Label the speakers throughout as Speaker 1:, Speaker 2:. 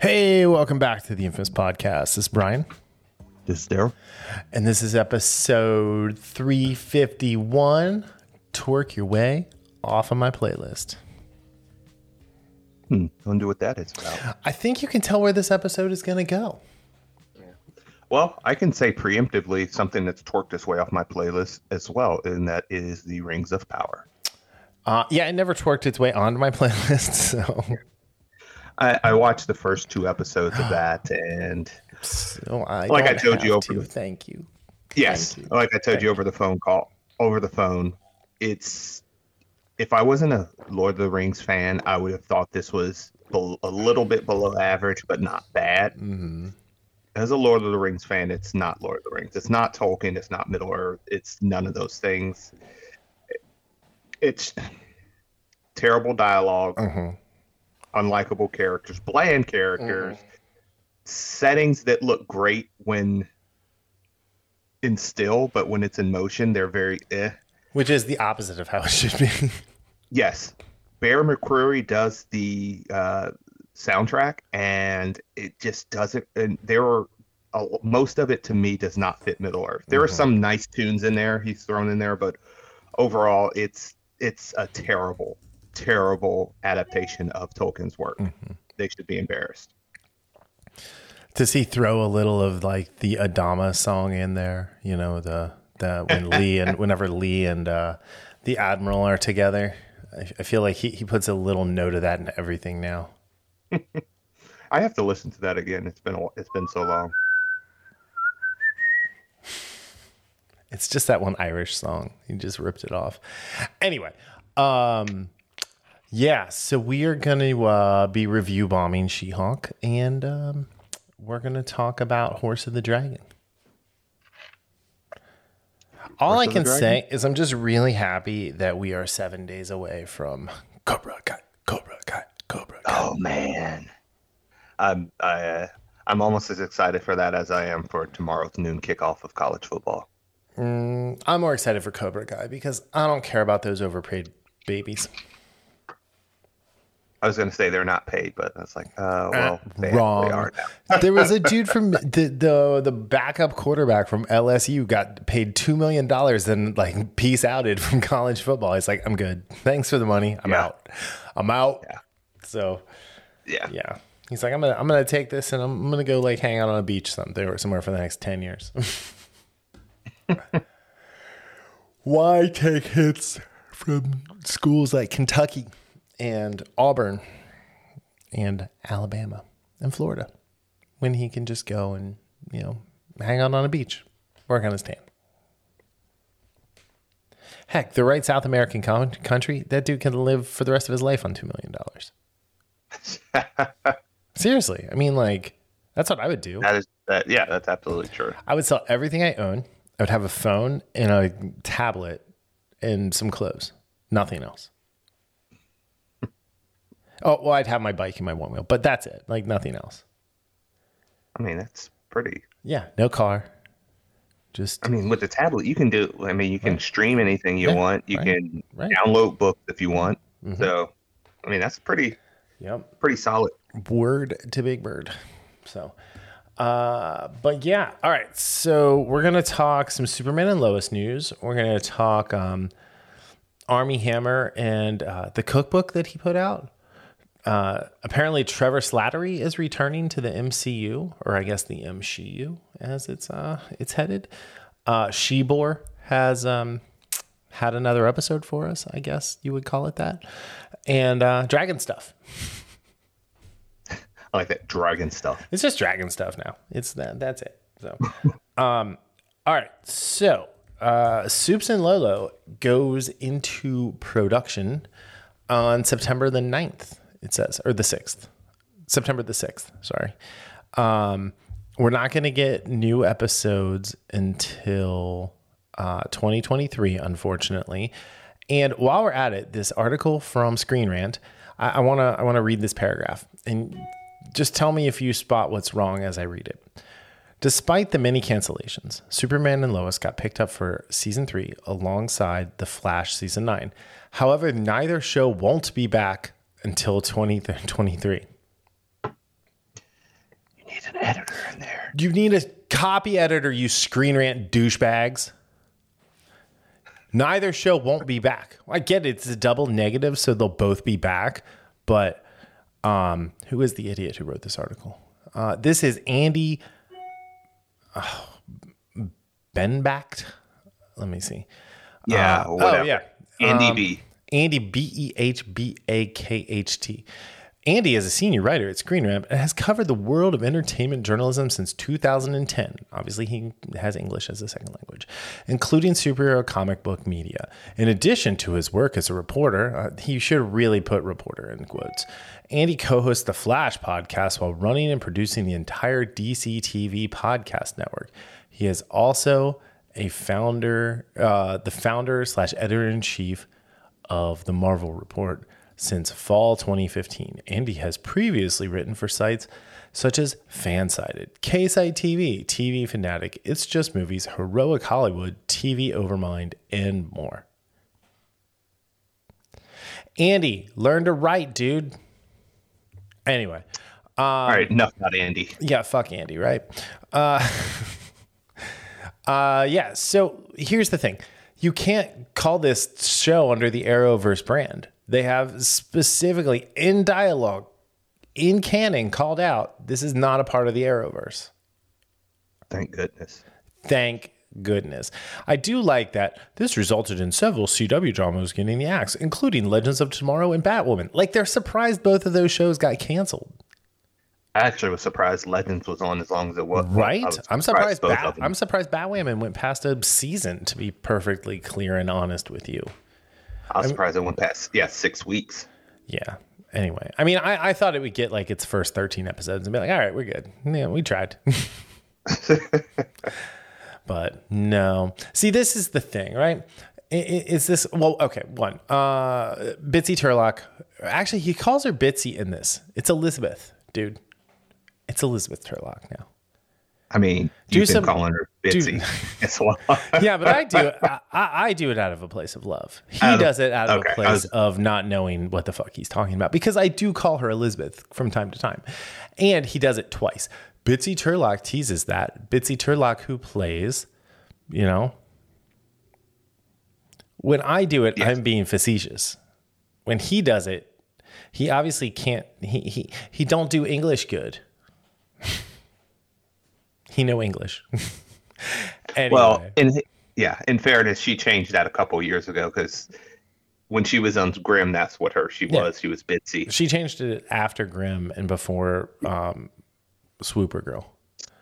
Speaker 1: Hey, welcome back to the Infamous Podcast. This is Brian,
Speaker 2: This is Darryl.
Speaker 1: and this is episode 351 Twerk Your Way off of my playlist.
Speaker 2: Hmm. I wonder what that is about.
Speaker 1: I think you can tell where this episode is going to go.
Speaker 2: Well, I can say preemptively something that's torqued its way off my playlist as well, and that is the Rings of Power.
Speaker 1: Uh, yeah, it never twerked its way onto my playlist, so,
Speaker 2: I, I watched the first two episodes of that, and
Speaker 1: so I
Speaker 2: Like I told you over
Speaker 1: to.
Speaker 2: the-
Speaker 1: Thank you.
Speaker 2: yes,
Speaker 1: Thank you.
Speaker 2: like I told you over the phone call, over the phone, it's if I wasn't a Lord of the Rings fan, I would have thought this was a little bit below average, but not bad.
Speaker 1: hmm
Speaker 2: as a Lord of the Rings fan, it's not Lord of the Rings. It's not Tolkien. It's not Middle Earth. It's none of those things. It's terrible dialogue,
Speaker 1: uh
Speaker 2: unlikable characters, bland characters, settings that look great when in still, but when it's in motion, they're very eh.
Speaker 1: Which is the opposite of how it should be.
Speaker 2: Yes, Bear McCreary does the uh, soundtrack, and it just doesn't. And there are uh, most of it to me does not fit Middle Earth. There are
Speaker 1: Mhm.
Speaker 2: some nice tunes in there he's thrown in there, but overall, it's it's a terrible, terrible adaptation of Tolkien's work.
Speaker 1: Mhm.
Speaker 2: They should be embarrassed.
Speaker 1: Does he throw a little of like the Adama song in there? You know, the the when Lee and whenever Lee and uh, the Admiral are together. I, I feel like he, he puts a little note of that in everything now.
Speaker 2: I have to listen to that again. It's been a, it's been so long.
Speaker 1: It's just that one Irish song. He just ripped it off. Anyway, um, yeah. So we are going to uh, be review bombing She-Hulk, and um, we're going to talk about House of the Dragon. All
Speaker 2: Horse
Speaker 1: I can say is I'm just really happy that we are seven days away from Cobra Kai, Cobra Kai, Cobra Kai.
Speaker 2: Oh man, I'm I, uh, I'm almost as excited for that as I am for tomorrow's noon kickoff of college football.
Speaker 1: Mm, I'm more excited for Cobra Kai because I don't care about those overpaid babies.
Speaker 2: I was going to say they're not paid, but that's like, uh, well, they,
Speaker 1: wrong.
Speaker 2: they are
Speaker 1: there was a dude from the, the the backup quarterback from LSU got paid two million dollars and like peace outed from college football. He's like, I'm good. Thanks for the money. I'm
Speaker 2: Yeah.
Speaker 1: out. I'm out.
Speaker 2: Yeah.
Speaker 1: So
Speaker 2: Yeah.
Speaker 1: yeah, he's like, I'm gonna I'm gonna take this and I'm, I'm gonna go like hang out on a beach something or somewhere for the next ten years. Why take hits from schools like Kentucky and Auburn and Alabama and Florida when he can just go and, you know, hang out on a beach, work on his tan? Heck, the right South American con- country, that dude can live for the rest of his life on $2 million. Seriously. I mean, like, that's what I would do.
Speaker 2: That is that. Yeah, that's absolutely true.
Speaker 1: I would sell everything I own. I would have a phone and a tablet and some clothes. Nothing else. Oh, well, I'd have my bike and my one wheel, but that's it. Like nothing else.
Speaker 2: I mean, that's pretty.
Speaker 1: Yeah, no car. Just
Speaker 2: I mean, with the tablet, you can do. I mean, you can stream anything you
Speaker 1: Yeah,
Speaker 2: want. You
Speaker 1: right,
Speaker 2: can
Speaker 1: right.
Speaker 2: download books if you want.
Speaker 1: Mhm.
Speaker 2: So, I mean, that's pretty
Speaker 1: yep.
Speaker 2: pretty solid.
Speaker 1: Word to Big Bird. So, uh, but yeah, all right. So we're gonna talk some Superman and Lois news. We're gonna talk um, Armie Hammer and uh, the cookbook that he put out. Uh, apparently, Trevor Slattery is returning to the MCU, or I guess the MCU as it's uh, it's headed. Uh, She-Bore has um, had another episode for us. I guess you would call it that, and uh, Dragon stuff.
Speaker 2: I like that dragon stuff.
Speaker 1: It's just dragon stuff now. It's that. That's it. So, um, all right. So, uh, Supes and Lolo goes into production on September the 9th, it says, or the 6th. September the 6th. Sorry. Um, we're not going to get new episodes until uh, 2023, unfortunately. And while we're at it, this article from Screen Rant, I want to I want to read this paragraph and just tell me if you spot what's wrong as I read it. Despite the many cancellations, Superman and Lois got picked up for season three alongside The Flash season nine. However, neither show won't be back until 2023.
Speaker 2: You need an editor in there.
Speaker 1: You need a copy editor, you screen rant douchebags. Neither show won't be back. I get it, it's a double negative, so they'll both be back. But um, who is the idiot who wrote this article? Uh, this is Andy oh, Behbakht. Let me see.
Speaker 2: Yeah.
Speaker 1: Uh, oh yeah,
Speaker 2: Andy
Speaker 1: Um,
Speaker 2: B.
Speaker 1: Andy B E H B A K H T. Andy is a senior writer at Screen Rant and has covered the world of entertainment journalism since 2010. Obviously, he has English as a second language, including superhero comic book media. In addition to his work as a reporter, uh, he should really put reporter in quotes. Andy co hosts the Flash podcast while running and producing the entire DC TV podcast network. He is also a founder, uh, the founder slash editor in chief of the Marvel Report since fall 2015. Andy has previously written for sites such as Fansided, KSite TV, TV Fanatic, It's Just Movies, Heroic Hollywood, TV Overmind, and more. Andy, learn to write, dude. Anyway,
Speaker 2: All right, enough about Andy.
Speaker 1: yeah, fuck Andy, right? Uh, uh, yeah. So here's the thing: you can't call this show under the Arrowverse brand. They have specifically in dialogue, in canon, called out this is not a part of the Arrowverse.
Speaker 2: Thank goodness.
Speaker 1: Thank goodness. I do like that this resulted in several CW dramas getting the axe, including Legends of Tomorrow and Batwoman. Like they're surprised both of those shows got canceled.
Speaker 2: I actually was surprised Legends was on as long as it was.
Speaker 1: Right?
Speaker 2: was
Speaker 1: I'm surprised. Bat- I'm surprised Batwoman went past a season. To be perfectly clear and honest with you.
Speaker 2: I was surprised it went past yeah six weeks.
Speaker 1: Yeah. Anyway, I mean, I, I thought it would get like its first 13 episodes and be like, all right, we're good. Yeah, we tried. but no. See, this is the thing, right? Is this well? Okay, one. Uh, Bitsie Tulloch. Actually, he calls her Bitsie in this. It's Elizabeth, dude. It's Elizabeth Tulloch now.
Speaker 2: I mean,
Speaker 1: Do
Speaker 2: you've been calling her Bitsie. It's a lot.
Speaker 1: yeah, but I do it. I, I do it out of a place of love. He
Speaker 2: of-
Speaker 1: does it out of
Speaker 2: okay,
Speaker 1: a place
Speaker 2: was-
Speaker 1: of not knowing what the fuck he's talking about because I do call her Elizabeth from time to time, and he does it twice. Bitsie Tulloch teases that Bitsie Tulloch, who plays, you know, when I do it, I'm being facetious. When he does it, he obviously can't. He he he don't do English good. he knew English. anyway.
Speaker 2: Well, in yeah, in fairness, she changed that a couple years ago because when she was on Grimm, that's what her she
Speaker 1: Yeah.
Speaker 2: was. She was Bitsie.
Speaker 1: She changed it after Grimm and before um, Swooper Girl.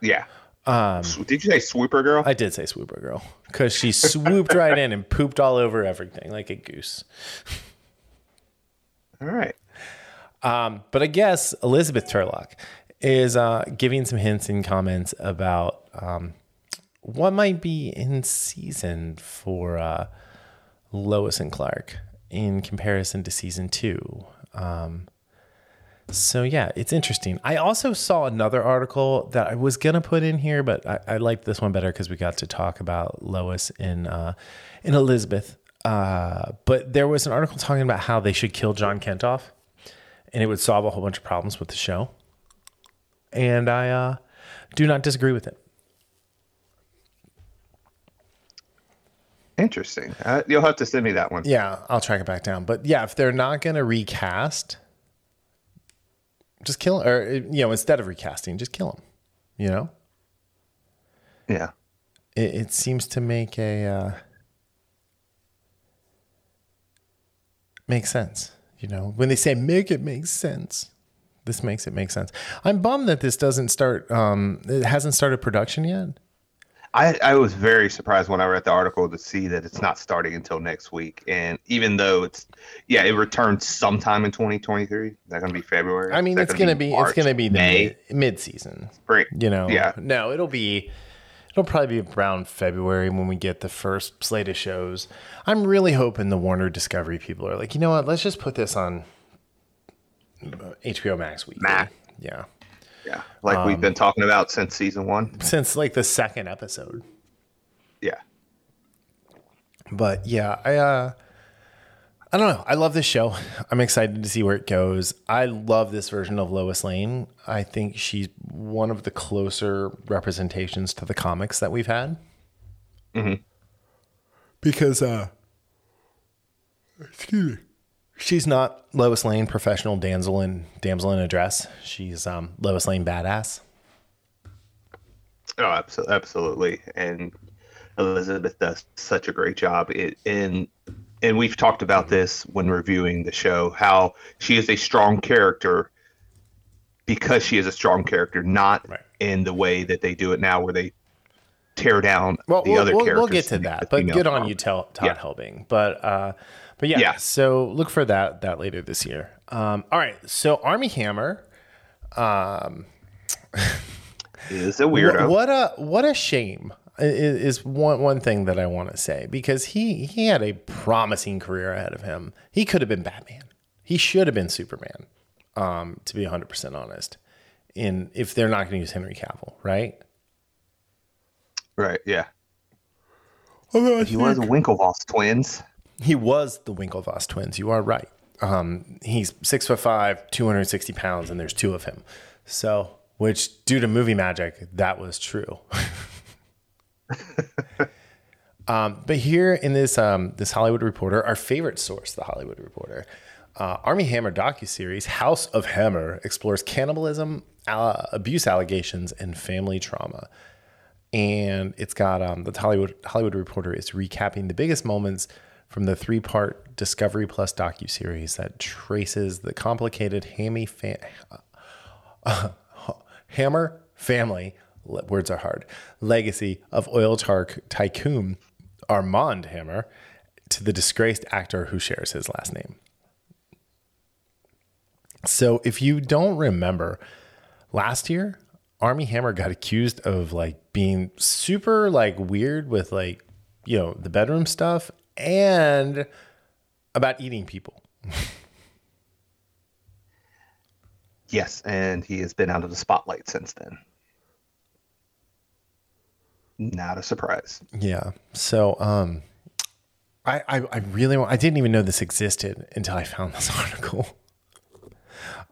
Speaker 2: Yeah. Um, Did you say Swooper Girl?
Speaker 1: I did say Swooper Girl because she swooped right in and pooped all over everything like a goose.
Speaker 2: All right.
Speaker 1: Um, but I guess Elizabeth Turlock is uh, giving some hints and comments about um, what might be in season for uh, Lois and Clark in comparison to season two. Um, so yeah, it's interesting. I also saw another article that I was gonna put in here, but I, I liked this one better because we got to talk about Lois and uh, and Elizabeth. Uh, but there was an article talking about how they should kill John Kent off, and it would solve a whole bunch of problems with the show. And I uh, do not disagree with it.
Speaker 2: Interesting. Uh, you'll have to send me that one.
Speaker 1: Yeah, I'll track it back down. But yeah, if they're not gonna recast, just kill or you know instead of recasting, just kill him. You know.
Speaker 2: Yeah.
Speaker 1: it, it seems to make a uh, make sense. You know, when they say make it make sense, this makes it make sense. I'm bummed that this doesn't start. Um, it hasn't started production yet.
Speaker 2: I, I was very surprised when I read the article to see that it's not starting until next week. And even though it's, yeah, it returns sometime in 2023. Is that going to be February?
Speaker 1: I mean, it's gonna be
Speaker 2: March?
Speaker 1: it's gonna be the
Speaker 2: May.
Speaker 1: mid, mid-season.
Speaker 2: Spring.
Speaker 1: You know,
Speaker 2: Yeah.
Speaker 1: No, it'll be. It'll probably be around February when we get the first slate of shows. I'm really hoping the Warner Discovery people are like, you know what? Let's just put this on HBO Max weekly.
Speaker 2: Max.
Speaker 1: Yeah.
Speaker 2: Yeah. Like
Speaker 1: Um,
Speaker 2: we've been talking about since season one.
Speaker 1: since like the second episode.
Speaker 2: Yeah.
Speaker 1: But yeah, I uh I don't know. I love this show. I'm excited to see where it goes. I love this version of Lois Lane. I think she's one of the closer representations to the comics that we've had.
Speaker 2: Mhm.
Speaker 1: Because, uh, excuse me, she's not Lois Lane, professional damsel in damsel in a dress. She's um, Lois Lane, badass.
Speaker 2: Oh, absolutely. And Elizabeth does such a great job. It, and and we've talked about this when reviewing the show how she is a strong character because she is a strong character, not
Speaker 1: Right.
Speaker 2: in the way that they do it now, where they tear down
Speaker 1: Well,
Speaker 2: the
Speaker 1: we'll,
Speaker 2: other
Speaker 1: we'll,
Speaker 2: characters.
Speaker 1: we'll get to that, but good on you, Todd
Speaker 2: Yeah.
Speaker 1: Helbing. But uh, but yeah,
Speaker 2: Yeah.
Speaker 1: so look for that that later this year. Um, all right, so Armie Hammer.
Speaker 2: He is a weirdo.
Speaker 1: What, what a what a shame i- i- is one one thing that I want to say because he he had a promising career ahead of him. He could have been Batman. He should have been Superman. Um, to be 100 percent honest, in if they're not going to use Henry Cavill, right?
Speaker 2: Right? Yeah. He was the Winklevoss twins.
Speaker 1: He was the Winklevoss twins. You are right. Um, he's six foot five, 260 pounds, and there's two of him. So, which due to movie magic, that was true. um, but here in this um, this Hollywood Reporter, our favorite source, the Hollywood Reporter, uh, Armie Hammer docuseries House of Hammer explores cannibalism, uh, abuse allegations, and family trauma and it's got um, the Hollywood Hollywood Reporter is recapping the biggest moments from the three part Discovery Plus docu series that traces the complicated Hammy fa- Hammer family, words are hard legacy of oil tar- tycoon Armand Hammer to the disgraced actor who shares his last name. So if you don't remember, last year Armie Hammer got accused of like being super like weird with like you know the bedroom stuff and about eating people.
Speaker 2: Yes, and he has been out of the spotlight since then. Not a surprise.
Speaker 1: Yeah. So um I I, I really want I didn't even know this existed until I found this article.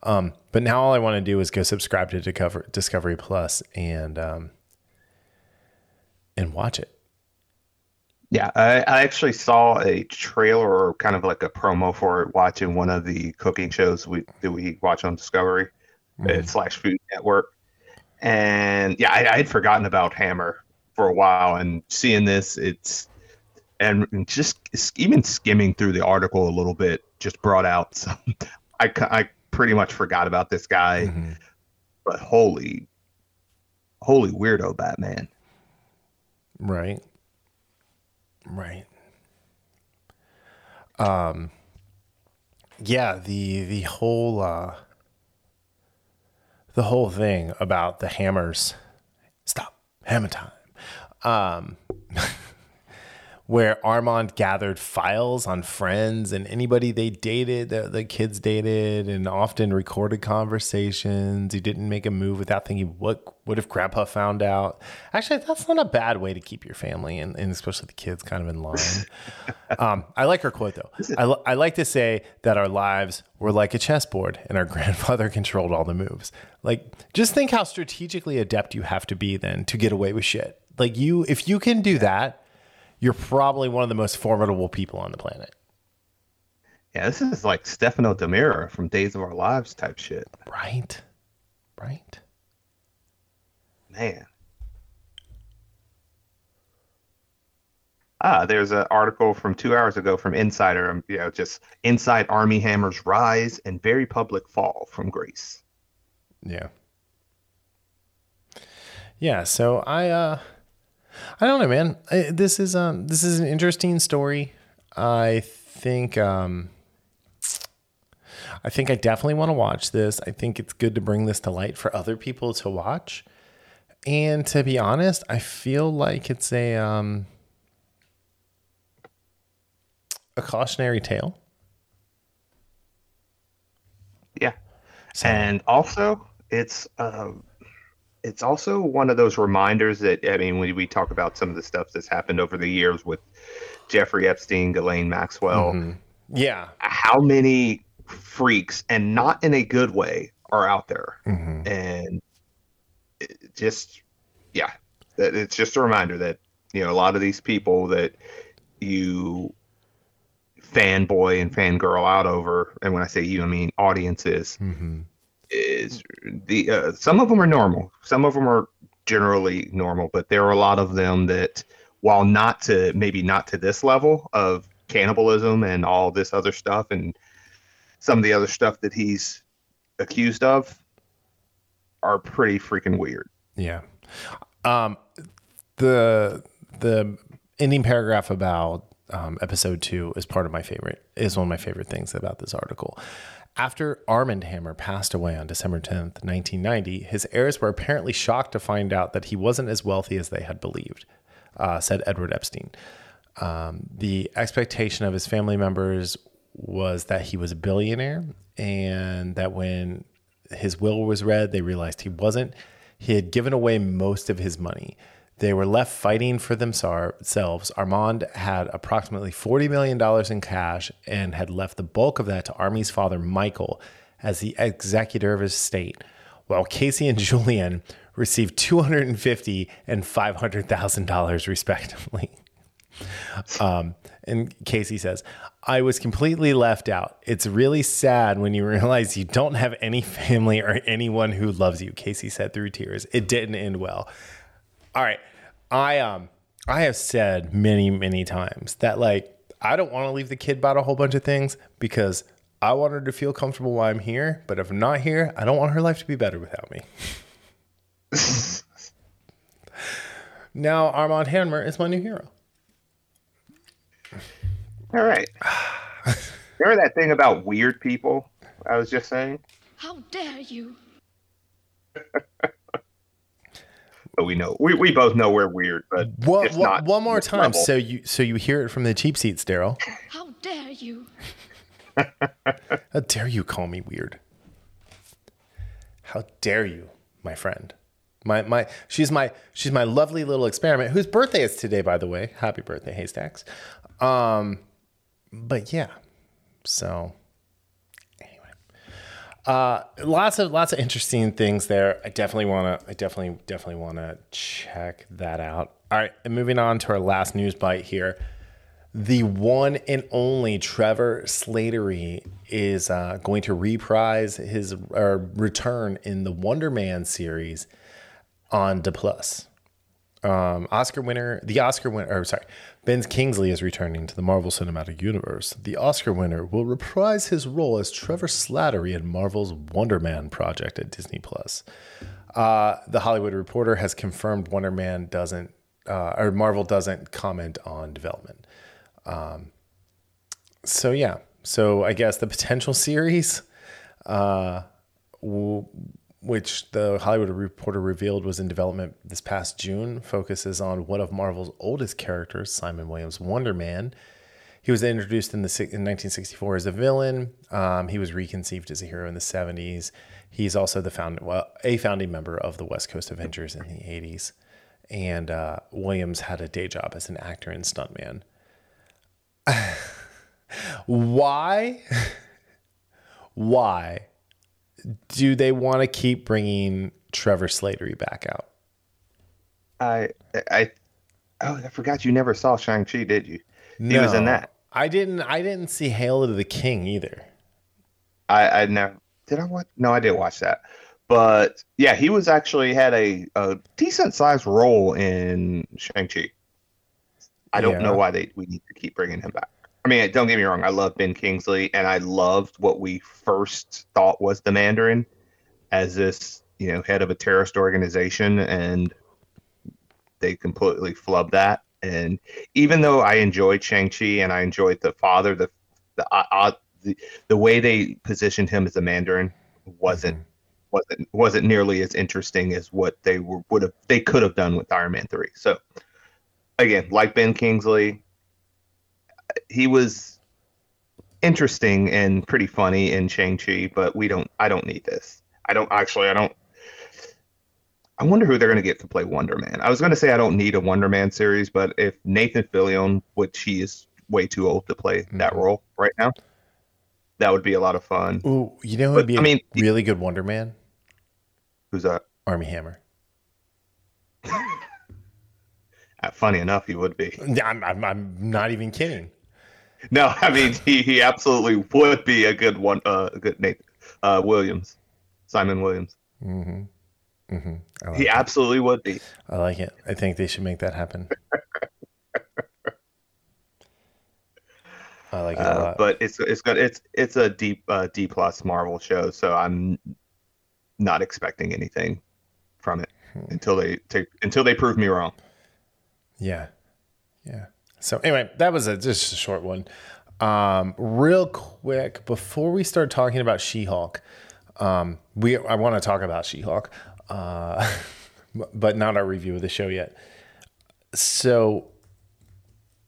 Speaker 1: Um, but now all I want to do is go subscribe to Discovery Plus and um, and watch it.
Speaker 2: Yeah, I, I actually saw a trailer or kind of like a promo for it watching one of the cooking shows we that we watch on Discovery uh, slash Food Network. And yeah, I, I had forgotten about Hammer for a while, and seeing this, it's and just even skimming through the article a little bit just brought out some. I I pretty much forgot about this guy, but holy, holy weirdo Batman.
Speaker 1: Right. Right. Um yeah, the the whole uh the whole thing about the hammers. Stop. Hammer time. Um where Armand gathered files on friends and anybody they dated, the, the kids dated, and often recorded conversations. He didn't make a move without thinking, what what if grandpa found out? Actually, that's not a bad way to keep your family and, and especially the kids kind of in line. um, I like her quote though. I, I like to say that our lives were like a chessboard and our grandfather controlled all the moves. Like, just think how strategically adept you have to be then to get away with shit. Like you, if you can do that, you're probably one of the most formidable people on the planet.
Speaker 2: Yeah, this is like Stefano DiMera from Days of Our Lives type shit.
Speaker 1: Right. Right.
Speaker 2: Man. Ah, there's an article from two hours ago from Insider. um, You know, just inside Armie Hammer's rise and very public fall from Greece.
Speaker 1: Yeah. Yeah. So I, uh, I don't know, man. I, this is um, this is an interesting story. I think um, I think I definitely want to watch this. I think it's good to bring this to light for other people to watch. And to be honest, I feel like it's a um, a cautionary tale.
Speaker 2: Yeah.
Speaker 1: So-
Speaker 2: And also, it's uh, it's also one of those reminders that I mean, when we talk about some of the stuff that's happened over the years with Jeffrey Epstein, Ghislaine Maxwell,
Speaker 1: Yeah.
Speaker 2: How many freaks, and not in a good way, are out there?
Speaker 1: Mhm.
Speaker 2: And just, yeah, it's just a reminder that you know a lot of these people that you fanboy and fangirl out over, and when I say you, I mean audiences,
Speaker 1: Mhm.
Speaker 2: Is the uh, some of them are normal, some of them are generally normal, but there are a lot of them that, while not to maybe not to this level of cannibalism and all this other stuff, and some of the other stuff that he's accused of, are pretty freaking weird.
Speaker 1: Yeah. Um, the the ending paragraph about um, episode two is part of my favorite. Is one of my favorite things about this article. After Armand Hammer passed away on December 10th, 1990, his heirs were apparently shocked to find out that he wasn't as wealthy as they had believed, uh, said Edward Epstein. Um, the expectation of his family members was that he was a billionaire, and that when his will was read, they realized he wasn't. He had given away most of his money. They were left fighting for themselves. Armand had approximately $40 million in cash and had left the bulk of that to Armie's father, Michael, as the executor of his estate, while Casey and Julian received 250 and $500,000 respectively. Um, and Casey says, I was completely left out. It's really sad when you realize you don't have any family or anyone who loves you, Casey said through tears. It didn't end well. All right. I um I have said many, many times that like I don't want to leave the kid about a whole bunch of things because I want her to feel comfortable while I'm here. But if I'm not here, I don't want her life to be better without me. now Armand Hammer is my new hero.
Speaker 2: All right. Remember that thing about weird people I was just saying?
Speaker 3: How dare you?
Speaker 2: But we know we, we both know we're weird, but
Speaker 1: One,
Speaker 2: it's
Speaker 1: one-
Speaker 2: not
Speaker 1: one more time,
Speaker 2: level.
Speaker 1: so you so you hear it from the cheap seats, Darryl.
Speaker 3: How dare you?
Speaker 1: How dare you call me weird? How dare you, my friend? My my she's my she's my lovely little experiment whose birthday is today, by the way. Happy birthday, Haystacks. Um, but yeah, so anyway, uh, lots of lots of interesting things there. I definitely want to. I definitely definitely want to check that out. All right, and moving on to our last news bite here the one and only Trevor Slattery is uh, going to reprise his uh, return in the Wonder Man series on D Plus. Um, Oscar winner, the Oscar winner, or sorry, Ben Kingsley is returning to the Marvel Cinematic Universe. The Oscar winner will reprise his role as Trevor Slattery in Marvel's Wonder Man project at Disney Plus. Uh, the Hollywood Reporter has confirmed Wonder Man doesn't, uh, or Marvel doesn't comment on development. Um, so yeah, so I guess the potential series, uh, which the Hollywood Reporter revealed was in development this past June, focuses on one of Marvel's oldest characters, Simon Williams' Wonder Man. He was introduced in the in 1964 as a villain. Um, he was reconceived as a hero in the 70s. He's also the found well, a founding member of the West Coast Avengers in the 80s. And uh, Williams had a day job as an actor and stuntman. Why? Why do they want to keep bringing Trevor Slattery back out?
Speaker 2: I I oh I forgot you never saw Shang Chi, did you? He was in that.
Speaker 1: I didn't. I didn't see Hail to the King either.
Speaker 2: I I never did I watch? No, I didn't watch that. But yeah, he was actually had a, a decent sized role in Shang Chi. I don't
Speaker 1: Yeah.
Speaker 2: know why they we need to keep bringing him back. I mean, don't get me wrong. I love Ben Kingsley, and I loved what we first thought was the Mandarin as this, you know, head of a terrorist organization, and they completely flubbed that. And even though I enjoyed Shang Chi and I enjoyed the father, the the uh, uh, the, the way they positioned him as a Mandarin wasn't wasn't wasn't nearly as interesting as what they were would have they could have done with Iron Man three. So again, like Ben Kingsley, he was interesting and pretty funny in Shang Chi, but we don't. I don't need this. I don't actually. I don't. I wonder who they're going to get to play Wonder Man. I was going to say I don't need a Wonder Man series, but if Nathan Fillion, which he is way too old to play that
Speaker 1: Mm-hmm.
Speaker 2: role right now. That would be a lot of fun.
Speaker 1: Ooh, you know who would be a
Speaker 2: I mean-
Speaker 1: really good Wonder Man?
Speaker 2: Who's that?
Speaker 1: Armie Hammer.
Speaker 2: Funny enough, he would be.
Speaker 1: I'm, I'm, I'm not even kidding.
Speaker 2: No, I mean he, he absolutely would be a good one. Uh, a good Nate uh, Williams, Simon Williams.
Speaker 1: I like,
Speaker 2: He absolutely would be.
Speaker 1: I like it. I think they should make that happen. I like it a
Speaker 2: Uh,
Speaker 1: lot.
Speaker 2: but it's it's got it's it's a deep uh, D plus Marvel show, so I'm not expecting anything from it
Speaker 1: Hmm.
Speaker 2: until they take until they prove me wrong.
Speaker 1: Yeah. Yeah. So anyway, that was a just a short one. Um, real quick, before we start talking about She-Hulk, um, we I want to talk about She-Hulk, uh, but not our review of the show yet. So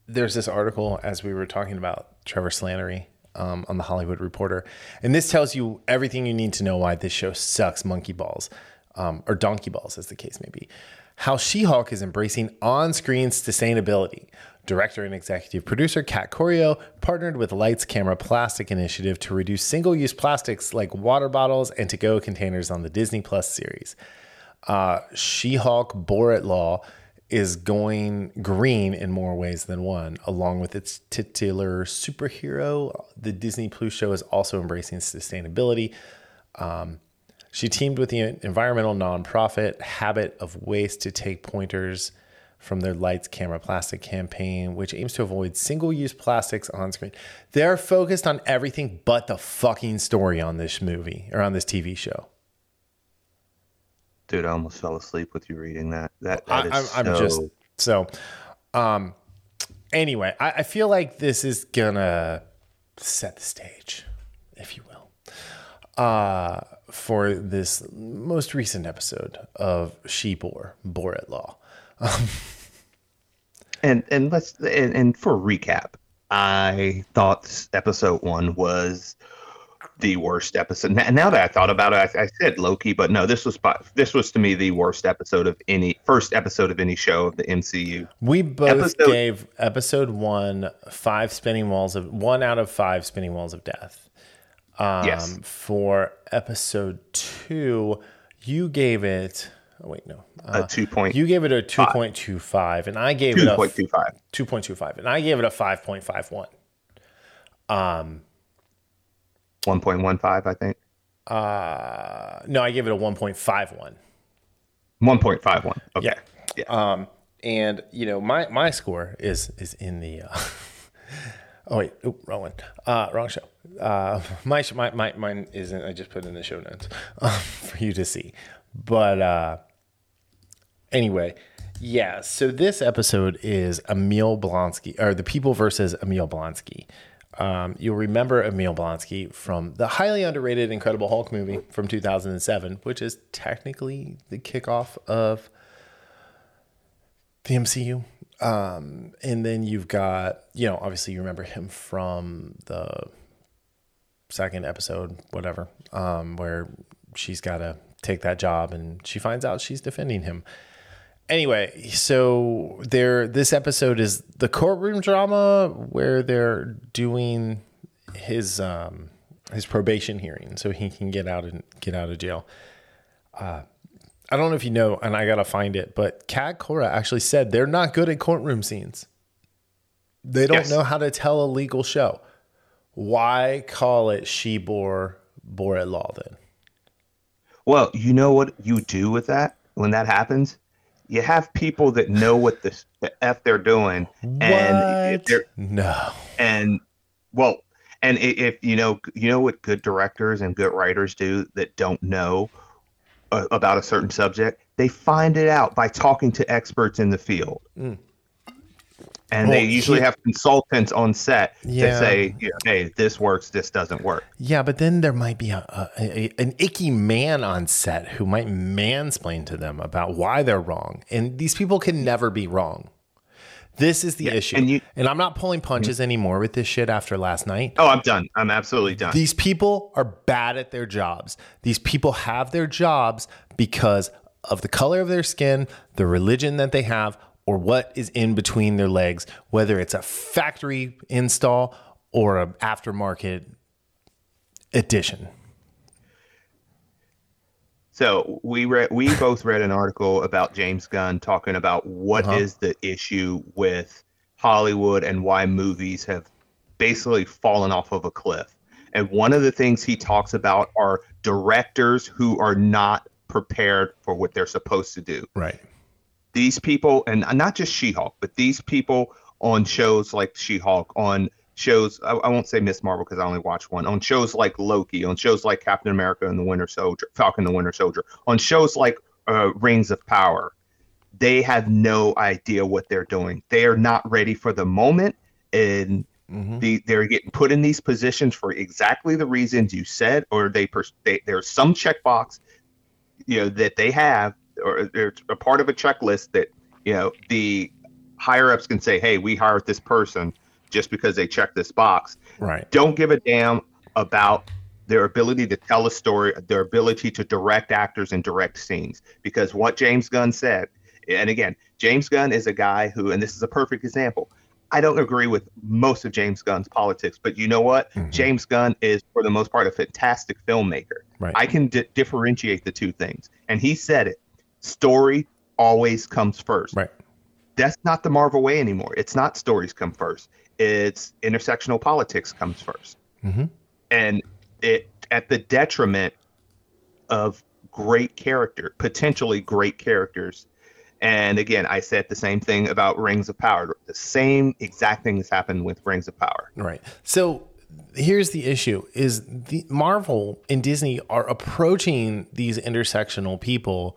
Speaker 1: there's this article as we were talking about Trevor Slattery um, on the Hollywood Reporter, and this tells you everything you need to know why this show sucks monkey balls, um, or donkey balls, as the case may be. How She-Hulk is embracing on-screen sustainability. Director and executive producer Kat Coiro partnered with Lights Camera Plastic Initiative to reduce single-use plastics like water bottles and to-go containers on the Disney Plus series uh, She-Hulk Borat Law is going green in more ways than one, along with its titular superhero. The Disney Plus show is also embracing sustainability. Um, she teamed with the environmental nonprofit Habit of Waste to take pointers from their Lights Camera Plastic campaign, which aims to avoid single use plastics on screen. They're focused on everything but the fucking story on this movie or on this TV show.
Speaker 2: Dude, I almost fell asleep with you reading that. That,
Speaker 1: I,
Speaker 2: that
Speaker 1: I'm,
Speaker 2: is
Speaker 1: I'm
Speaker 2: so-
Speaker 1: just so. Um. Anyway, I, I feel like this is gonna set the stage, if you will, uh, for this most recent episode of She Bore Borat Law.
Speaker 2: And and let's and, and for recap, I thought episode one was the worst episode. Now, that I thought about it, I, I said Loki, but no, this was by- this was to me the worst episode of any first episode of any show of the MCU.
Speaker 1: We both
Speaker 2: Episode-
Speaker 1: gave episode one five spinning walls of one out of five spinning walls of death. Um,
Speaker 2: Yes.
Speaker 1: For episode two, you gave it. Oh wait, no.
Speaker 2: A
Speaker 1: Uh,
Speaker 2: two point
Speaker 1: you gave it a two point two five, and I gave
Speaker 2: two
Speaker 1: it a
Speaker 2: point two five.
Speaker 1: 2.25 and i gave it a 5.51 Um.
Speaker 2: One point one five, I think.
Speaker 1: uh no i gave it a 1.51
Speaker 2: One point five one. Okay.
Speaker 1: yeah
Speaker 2: Yeah.
Speaker 1: um and you know my my score is is in the uh oh wait oh, wrong one uh wrong show uh my my, my mine isn't i just put it in the show notes um, for you to see but uh anyway yeah so this episode is emil blonsky or the people versus emil blonsky um, you'll remember Emil Blonsky from the highly underrated Incredible Hulk movie from 2007, which is technically the kickoff of the MCU. Um, and then you've got, you know, obviously you remember him from the second episode, whatever, um, where she's got to take that job and she finds out she's defending him. Anyway, so there this episode is the courtroom drama where they're doing his um his probation hearing so he can get out and get out of jail. Uh I don't know if you know, and I gotta find it, but Kat Coiro actually said they're not good at courtroom scenes. They don't
Speaker 2: Yes.
Speaker 1: know how to tell a legal show. Why call it she bore bore at law then?
Speaker 2: Well, you know what you do with that when that happens? You have people that know what the, the f they're doing, and
Speaker 1: What?
Speaker 2: they're
Speaker 1: No.
Speaker 2: and well, and i- if you know, you know what good directors and good writers do that don't know uh, about a certain subject, they find it out by talking to experts in the field. And they usually
Speaker 1: he-
Speaker 2: have consultants on set
Speaker 1: Yeah.
Speaker 2: to say, you know, "Hey, this works. This doesn't work."
Speaker 1: Yeah, but then there might be a, a, a an icky man on set who might mansplain to them about why they're wrong, and these people can never be wrong. This is the issue, and,
Speaker 2: and
Speaker 1: I'm not pulling punches mm-hmm. anymore with this shit after last night.
Speaker 2: Oh, I'm done. I'm absolutely done.
Speaker 1: These people are bad at their jobs. These people have their jobs because of the color of their skin, the religion that they have, or what is in between their legs, whether it's a factory install or an aftermarket edition.
Speaker 2: So we read, we both read an article about James Gunn talking about what is
Speaker 1: Uh-huh.
Speaker 2: the issue with Hollywood and why movies have basically fallen off of a cliff. And one of the things he talks about are directors who are not prepared for what they're supposed to do.
Speaker 1: Right.
Speaker 2: These people, and not just She-Hulk, but these people on shows like She-Hulk, on shows I, I won't say Miss Marvel because I only watch one. On shows like Loki, on shows like Captain America and the Winter Soldier, Falcon the Winter Soldier, on shows like uh, Rings of Power, they have no idea what they're doing. They are not ready for the moment, and
Speaker 1: Mhm.
Speaker 2: the, they're getting put in these positions for exactly the reasons you said, or they, pers- they there's some checkbox, you know, that they have, or they're a part of a checklist that you know the higher ups can say, "Hey, we hired this person just because they checked this box."
Speaker 1: Right.
Speaker 2: Don't give a damn about their ability to tell a story, their ability to direct actors and direct scenes. Because what James Gunn said, and again, James Gunn is a guy who, and this is a perfect example. I don't agree with most of James Gunn's politics, but you know what?
Speaker 1: Mhm.
Speaker 2: James Gunn is, for the most part, a fantastic filmmaker.
Speaker 1: Right.
Speaker 2: I can di- differentiate the two things. And he said it story always comes first.
Speaker 1: Right.
Speaker 2: That's not the Marvel way anymore. It's not stories come first, it's intersectional politics comes 1st
Speaker 1: Mhm.
Speaker 2: And it at the detriment of great character, potentially great characters. And again, I said the same thing about Rings of Power. The same exact thing has happened with Rings of Power.
Speaker 1: Right. So here's the issue is the Marvel and Disney are approaching these intersectional people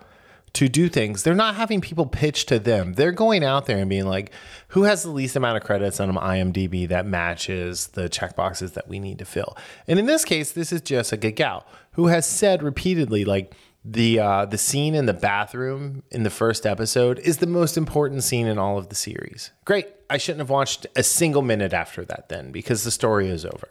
Speaker 1: to do things. They're not having people pitch to them. They're going out there and being like, who has the least amount of credits on IMDb that matches the checkboxes that we need to fill? And in this case, this is Jessica Gao, who has said repeatedly, like, the uh, the scene in the bathroom in the first episode is the most important scene in all of the series. Great. I shouldn't have watched a single minute after that then because the story is over.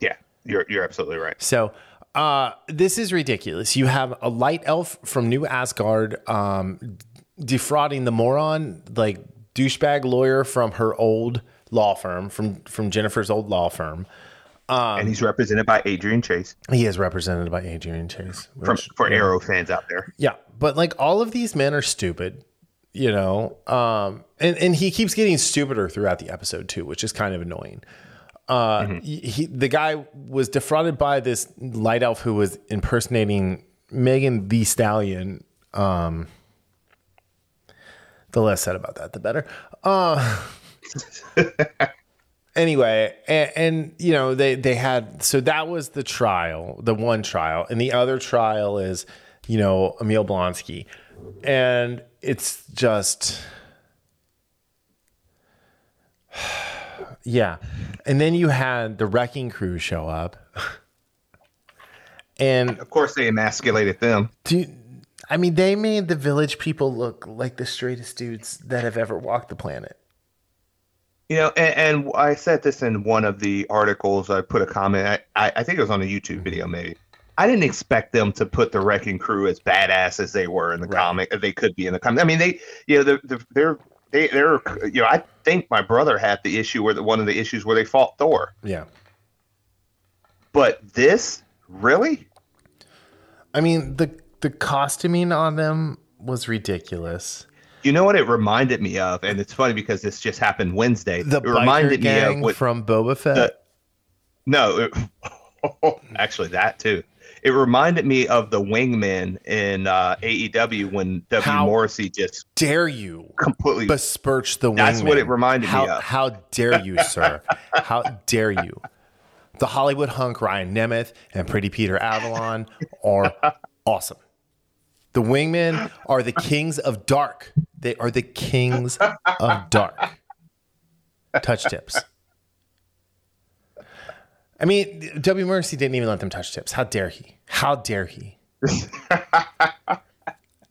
Speaker 2: Yeah, you're you're absolutely right.
Speaker 1: So uh, this is ridiculous. You have a light elf from New Asgard um, defrauding the moron, like douchebag lawyer from her old law firm, from from Jennifer's old law firm.
Speaker 2: and he's represented by Adrian Chase
Speaker 1: He is represented by Adrian Chase.
Speaker 2: from,
Speaker 1: which-
Speaker 2: for Arrow fans out there.
Speaker 1: Yeah, but like all of these men are stupid, you know. Um, and and he keeps getting stupider throughout the episode too, which is kind of annoying. Uh, he, he- the guy was defrauded by this light elf who was impersonating Megan Thee Stallion. Um, the less said about that, the better. Uh, anyway, and, and you know they they had so that was the trial, the one trial, and the other trial is you know Emil Blonsky, and it's just yeah, and then you had the wrecking crew show up, and
Speaker 2: Of course, they emasculated them.
Speaker 1: do I mean they made the village people look like the straightest dudes that have ever walked the planet.
Speaker 2: You know, and, and I said this in one of the articles. I put a comment. I, I, think it was on a YouTube video, mm-hmm. maybe. I didn't expect them to put the Wrecking Crew as badass as they were in the
Speaker 1: Right.
Speaker 2: comic. They could be in the comic. I mean, they, you know, they're, they're, they're, they, they're, you know, I think my brother had the issue where the, one of the issues where they fought Thor.
Speaker 1: Yeah.
Speaker 2: But this, really?
Speaker 1: I mean the the costuming on them was ridiculous.
Speaker 2: You know what it reminded me of? And it's funny because this just happened Wednesday.
Speaker 1: The
Speaker 2: it reminded me of what
Speaker 1: from Boba Fett.
Speaker 2: the- No, it, actually, that too. It reminded me of the wingmen in uh, AEW when W.
Speaker 1: How-
Speaker 2: Morrissey just
Speaker 1: dare you
Speaker 2: completely.
Speaker 1: besmirch the wingman?
Speaker 2: That's what it reminded me of.
Speaker 1: How dare you, sir? how dare you? The Hollywood hunk Ryan Nemeth and Pretty Peter Avalon are awesome. The wingmen are the kings of dark. They are the kings of dark. Touch tips. I mean, W. Morrissey didn't even let them touch tips. How dare he? How dare he?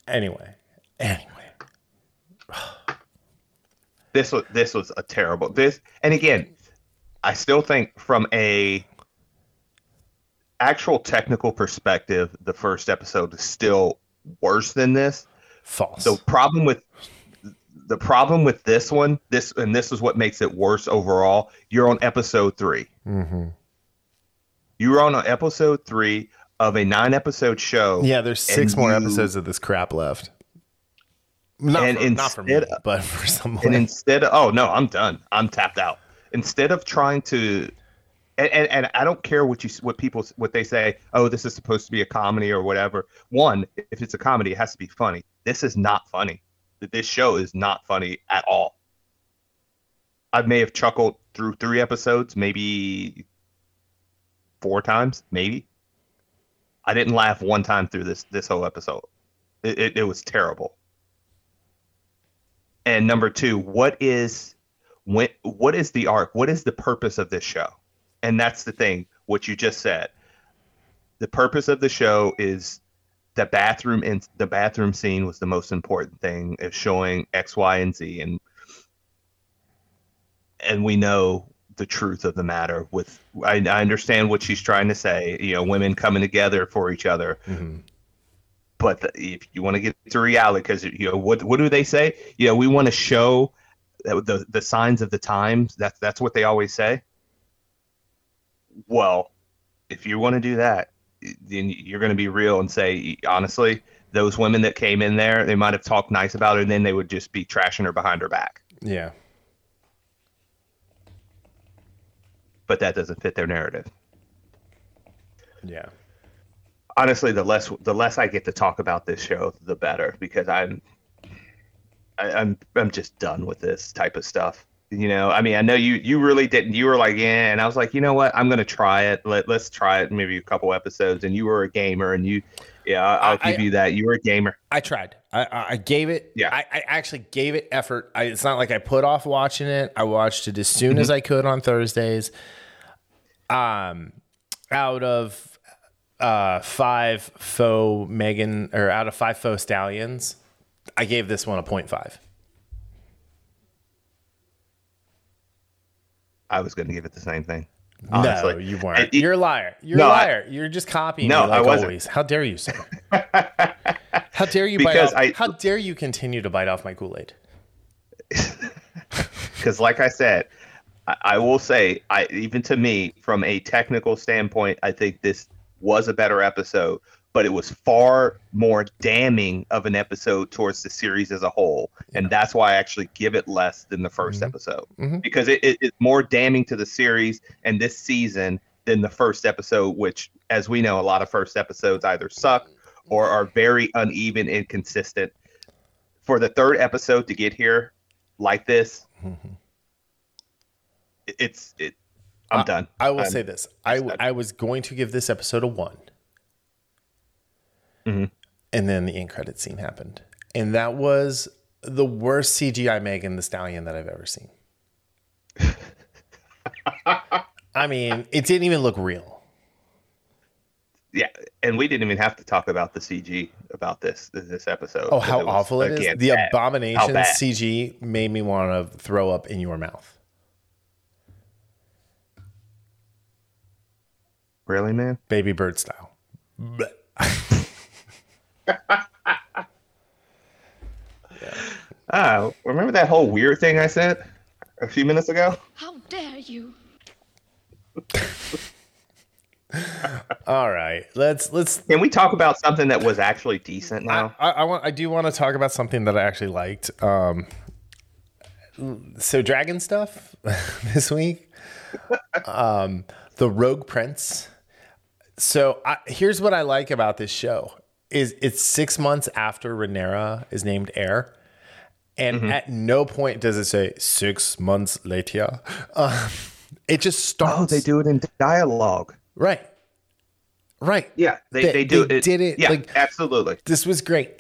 Speaker 1: anyway, anyway.
Speaker 2: this was this was a terrible this. And again, I still think from a actual technical perspective, the first episode is still worse than this.
Speaker 1: False.
Speaker 2: The problem with the problem with this one, this and this is what makes it worse overall. You're on episode 3
Speaker 1: Mm-hmm.
Speaker 2: You're on episode three of a nine episode show.
Speaker 1: Yeah, there's six more
Speaker 2: you-
Speaker 1: episodes of this crap left. Not,
Speaker 2: And
Speaker 1: for, not for me,
Speaker 2: instead-
Speaker 1: but for someone.
Speaker 2: And instead of, oh no, I'm done. I'm tapped out. Instead of trying to, and, and, and I don't care what you what people what they say. Oh, this is supposed to be a comedy or whatever. One, if it's a comedy, it has to be funny. This is not funny. This show is not funny at all. I may have chuckled through three episodes, maybe four times, maybe. I didn't laugh one time through this this whole episode. It, it, it was terrible. And number two, what is when, what is the arc? What is the purpose of this show? And that's the thing, what you just said. The purpose of the show is the bathroom in the bathroom scene was the most important thing of showing X, Y, and Z, and and we know the truth of the matter. With I, I understand what she's trying to say. You know, women coming together for each other
Speaker 1: Mhm.
Speaker 2: but the, if you want to get to reality, because you know what what do they say? You know, we want to show the the signs of the times. That's that's what they always say. Well, if you want to do that, then you're going to be real and say honestly, those women that came in there, they might have talked nice about her, and then they would just be trashing her behind her back.
Speaker 1: yeah.
Speaker 2: But that doesn't fit their narrative.
Speaker 1: Yeah.
Speaker 2: honestly, the less the less I get to talk about this show, the better because I'm I, I'm I'm just done with this type of stuff. You know, I mean, I know you you really didn't. You were like, yeah, and I was like, you know what? I'm gonna try it. Let let's try it. Maybe a couple episodes. And you were a gamer, and you, yeah, I'll, I'll
Speaker 1: I-
Speaker 2: give you that. You were a gamer.
Speaker 1: I tried. I- I, I gave it.
Speaker 2: Yeah.
Speaker 1: I, I actually gave it effort. I, it's not like I put off watching it. I watched it as soon as mm-hmm. I could on Thursdays. Um, out of uh five faux Megan or out of five faux stallions, I gave this one a 0.5.
Speaker 2: I was gonna give it the same thing. Honestly.
Speaker 1: No, you weren't.
Speaker 2: It-
Speaker 1: You're a liar. You're
Speaker 2: No,
Speaker 1: a
Speaker 2: I-
Speaker 1: liar. You're just copying
Speaker 2: No,
Speaker 1: me like
Speaker 2: I wasn't.
Speaker 1: always. How dare you, sir? How dare you
Speaker 2: Because
Speaker 1: bite off,
Speaker 2: I-
Speaker 1: How dare you continue to bite off my Kool-Aid?
Speaker 2: because like I said, I, I will say, I even to me, from a technical standpoint, I think this was a better episode, but it was far more damning of an episode towards the series as a whole, and that's why I actually give it less than the 1st episode.
Speaker 1: Mhm.
Speaker 2: because it, it, it's more damning to the series and this season than the first episode, which, as we know, a lot of first episodes either suck or are very uneven, and inconsistent. For the third episode to get here like this, it- it's it. I'm done.
Speaker 1: I will
Speaker 2: I'm-
Speaker 1: say this. I. I was going to give this episode a one.
Speaker 2: Mhm.
Speaker 1: And then the end credit scene happened. And that was the worst CGI Megan Thee Stallion that I've ever seen. I mean, it didn't even look real.
Speaker 2: Yeah, and we didn't even have to talk about the CG about this this episode.
Speaker 1: Oh, how
Speaker 2: was,
Speaker 1: awful it is.
Speaker 2: again,
Speaker 1: The
Speaker 2: bad.
Speaker 1: abomination CG made me want to throw up in your mouth.
Speaker 2: Really, man?
Speaker 1: Baby bird style. Blech.
Speaker 2: Ah, remember that whole weird thing I said a few minutes ago?
Speaker 3: How dare you?
Speaker 1: All right. Let's let's
Speaker 2: Can we talk about something that was actually decent now?
Speaker 1: I, I want. I do want to talk about something that I actually liked. Um, so dragon stuff this week. Um, the Rogue Prince. So I, here's what I like about this show: is it's six months after Rhaenyra is named heir, and
Speaker 2: Mm-hmm.
Speaker 1: at no point does it say six months later. Um, it just starts.
Speaker 2: oh, they do it in dialogue.
Speaker 1: right, right.
Speaker 2: Yeah, they,
Speaker 1: They-
Speaker 2: they, do
Speaker 1: they
Speaker 2: it.
Speaker 1: did it,
Speaker 2: Yeah,
Speaker 1: like-
Speaker 2: absolutely.
Speaker 1: this was great.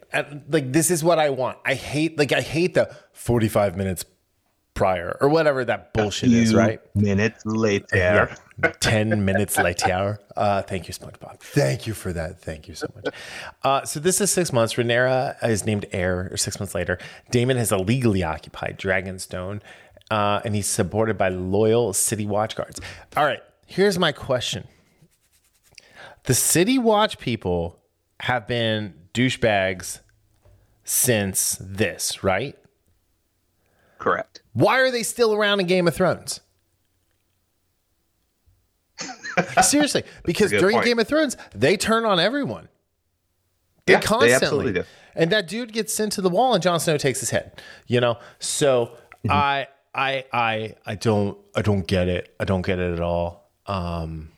Speaker 1: Like this is what I want. I hate like I hate the 45 minutes prior or whatever that bullshit is,
Speaker 2: Few
Speaker 1: right?
Speaker 2: Minutes later.
Speaker 1: Yeah. 10 minutes later. Uh, thank you, SpongeBob. Thank you for that. Thank you so much. Uh, so this is six months. Rhaenyra is named heir, or six months later. Daemon has illegally occupied Dragonstone, uh, and he's supported by loyal city watch guards. All right, here's my question. The city watch people have been douchebags since this, right?
Speaker 2: Correct.
Speaker 1: Why are they still around in Game of Thrones? Seriously, because during
Speaker 2: point.
Speaker 1: Game of Thrones, they turn on everyone. They
Speaker 2: Yeah, they
Speaker 1: constantly.
Speaker 2: absolutely do.
Speaker 1: And that dude gets sent to the wall, and Jon Snow takes his head. You know, so
Speaker 2: Mm-hmm.
Speaker 1: I, I, I, I don't, I don't get it. I don't get it at all. Um,